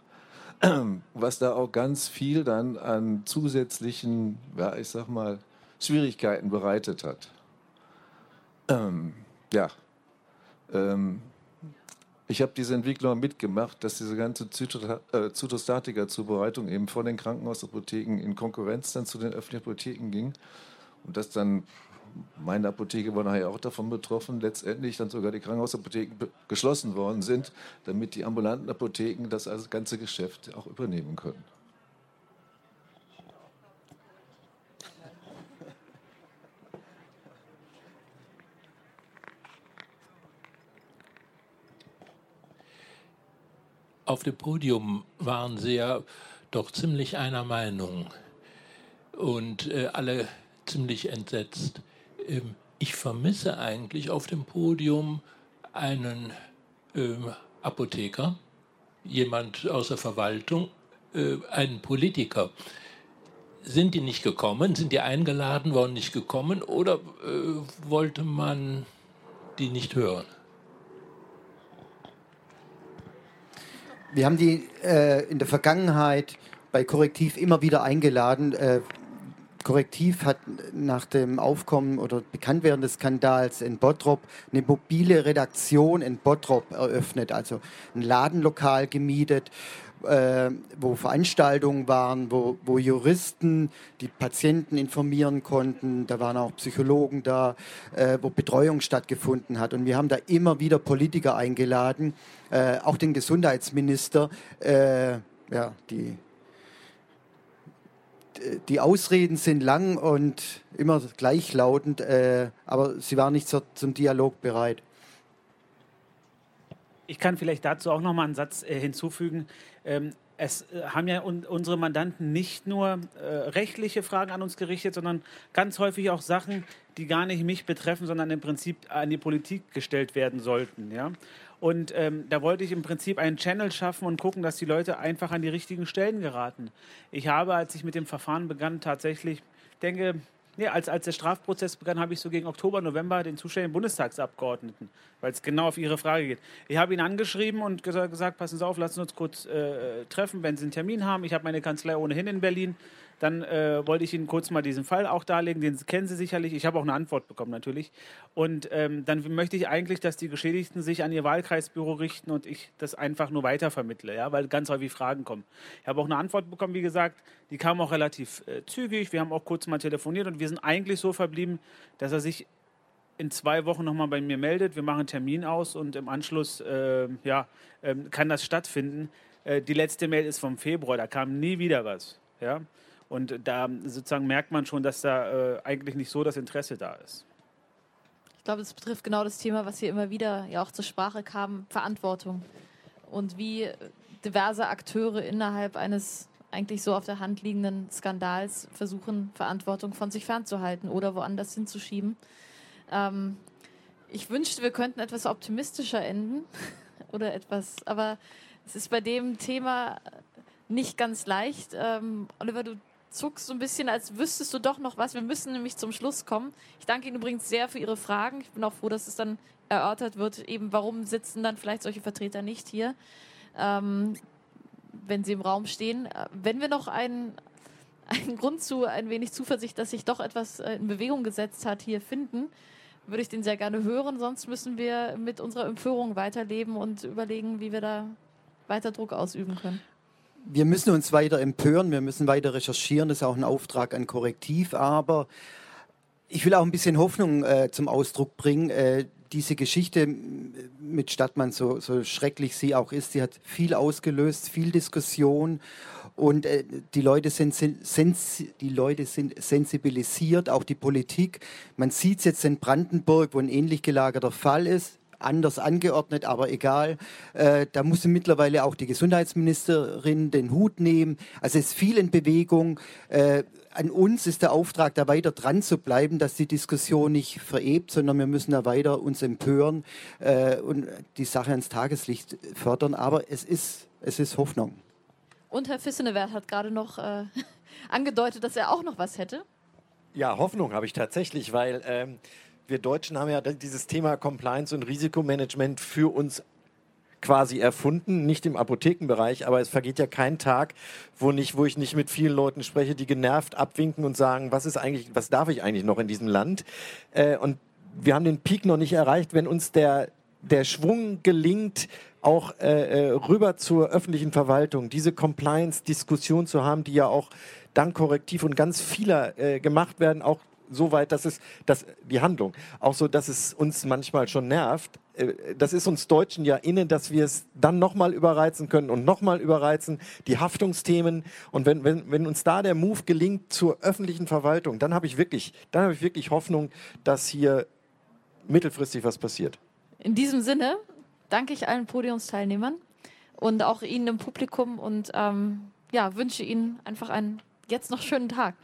was da auch ganz viel dann an zusätzlichen, ja, ich sag mal, Schwierigkeiten bereitet hat. Ähm, ja, ähm, ich habe diese Entwicklung mitgemacht, dass diese ganze äh, Zytostatika-Zubereitung eben von den Krankenhausapotheken in Konkurrenz dann zu den öffentlichen Apotheken ging. Und dass dann, meine Apotheke war nachher auch davon betroffen, letztendlich dann sogar die Krankenhausapotheken geschlossen worden sind, damit die ambulanten Apotheken das ganze Geschäft auch übernehmen können. Auf dem Podium waren sie ja doch ziemlich einer Meinung und äh, alle ziemlich entsetzt. Ähm, ich vermisse eigentlich auf dem Podium einen ähm, Apotheker, jemand aus der Verwaltung, äh, einen Politiker. Sind die nicht gekommen? Sind die eingeladen worden, nicht gekommen? Oder äh, wollte man die nicht hören? Wir haben die äh, in der Vergangenheit bei Korrektiv immer wieder eingeladen. Äh, Korrektiv hat nach dem Aufkommen oder Bekanntwerden des Skandals in Bottrop eine mobile Redaktion in Bottrop eröffnet, also ein Ladenlokal gemietet äh, wo Veranstaltungen waren, wo, wo Juristen die Patienten informieren konnten. Da waren auch Psychologen da, äh, wo Betreuung stattgefunden hat. Und wir haben da immer wieder Politiker eingeladen, äh, auch den Gesundheitsminister. Äh, ja, die, die Ausreden sind lang und immer gleichlautend, äh, aber sie waren nicht so, zum Dialog bereit. Ich kann vielleicht dazu auch noch mal einen Satz äh, hinzufügen. Ähm, es äh, haben ja un unsere Mandanten nicht nur äh, rechtliche Fragen an uns gerichtet, sondern ganz häufig auch Sachen, die gar nicht mich betreffen, sondern im Prinzip an die Politik gestellt werden sollten. Ja? Und ähm, da wollte ich im Prinzip einen Channel schaffen und gucken, dass die Leute einfach an die richtigen Stellen geraten. Ich habe, als ich mit dem Verfahren begann, tatsächlich, denke, Nee, als, als der Strafprozess begann, habe ich so gegen Oktober, November den zuständigen Bundestagsabgeordneten, weil es genau auf Ihre Frage geht. Ich habe ihn angeschrieben und gesagt, passen Sie auf, lassen Sie uns kurz äh, treffen, wenn Sie einen Termin haben. Ich habe meine Kanzlei ohnehin in Berlin. Dann äh, wollte ich Ihnen kurz mal diesen Fall auch darlegen, den kennen Sie sicherlich. Ich habe auch eine Antwort bekommen natürlich. Und ähm, dann möchte ich eigentlich, dass die Geschädigten sich an ihr Wahlkreisbüro richten und ich das einfach nur weitervermittle, ja, weil ganz häufig Fragen kommen. Ich habe auch eine Antwort bekommen, wie gesagt, die kam auch relativ äh, zügig. Wir haben auch kurz mal telefoniert und wir sind eigentlich so verblieben, dass er sich in zwei Wochen nochmal bei mir meldet. Wir machen einen Termin aus und im Anschluss äh, ja, äh, kann das stattfinden. Äh, die letzte Mail ist vom Februar, da kam nie wieder was. Ja? Und da sozusagen merkt man schon, dass da äh, eigentlich nicht so das Interesse da ist. Ich glaube, es betrifft genau das Thema, was hier immer wieder ja auch zur Sprache kam, Verantwortung. Und wie diverse Akteure innerhalb eines eigentlich so auf der Hand liegenden Skandals versuchen, Verantwortung von sich fernzuhalten oder woanders hinzuschieben. Ähm, ich wünschte, wir könnten etwas optimistischer enden oder etwas, aber es ist bei dem Thema nicht ganz leicht. Ähm, Oliver, du zuckst so ein bisschen, als wüsstest du doch noch was. Wir müssen nämlich zum Schluss kommen. Ich danke Ihnen übrigens sehr für Ihre Fragen. Ich bin auch froh, dass es dann erörtert wird, eben warum sitzen dann vielleicht solche Vertreter nicht hier, ähm, wenn sie im Raum stehen. Äh, wenn wir noch einen, einen Grund zu ein wenig Zuversicht, dass sich doch etwas äh, in Bewegung gesetzt hat, hier finden, würde ich den sehr gerne hören. Sonst müssen wir mit unserer Empörung weiterleben und überlegen, wie wir da weiter Druck ausüben können wir müssen uns weiter empören, wir müssen weiter recherchieren, das ist auch ein Auftrag an Korrektiv, aber ich will auch ein bisschen Hoffnung äh, zum Ausdruck bringen. Äh, diese Geschichte mit Stadtmann, so, so schrecklich sie auch ist, sie hat viel ausgelöst, viel Diskussion und äh, die, Leute sind, sens die Leute sind sensibilisiert, auch die Politik. Man sieht es jetzt in Brandenburg, wo ein ähnlich gelagerter Fall ist anders angeordnet, aber egal. Äh, da musste mittlerweile auch die Gesundheitsministerin den Hut nehmen. Also es ist viel in Bewegung. Äh, an uns ist der Auftrag, da weiter dran zu bleiben, dass die Diskussion nicht verebt, sondern wir müssen da weiter uns empören äh, und die Sache ans Tageslicht fördern. Aber es ist, es ist Hoffnung. Und Herr Fissenewert hat gerade noch äh, angedeutet, dass er auch noch was hätte. Ja, Hoffnung habe ich tatsächlich, weil ähm, wir Deutschen haben ja dieses Thema Compliance und Risikomanagement für uns quasi erfunden, nicht im Apothekenbereich, aber es vergeht ja kein Tag, wo, nicht, wo ich nicht mit vielen Leuten spreche, die genervt abwinken und sagen, was ist eigentlich, was darf ich eigentlich noch in diesem Land? Äh, und wir haben den Peak noch nicht erreicht, wenn uns der, der Schwung gelingt, auch äh, äh rüber zur öffentlichen Verwaltung, diese Compliance-Diskussion zu haben, die ja auch dank Korrektiv und ganz vieler äh, gemacht werden, auch so weit, dass es dass die Handlung auch so, dass es uns manchmal schon nervt. Äh, das ist uns Deutschen ja innen, dass wir es dann nochmal überreizen können und nochmal überreizen, die Haftungsthemen. Und wenn, wenn, wenn uns da der Move gelingt zur öffentlichen Verwaltung, dann habe ich wirklich, ich wirklich Hoffnung, dass hier mittelfristig was passiert. In diesem Sinne danke ich allen Podiumsteilnehmern und auch Ihnen im Publikum und ähm, ja, wünsche Ihnen einfach einen jetzt noch schönen Tag.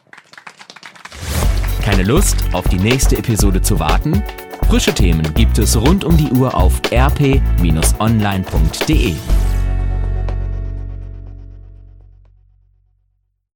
Keine Lust, auf die nächste Episode zu warten? Frische Themen gibt es rund um die Uhr auf rp-online.de.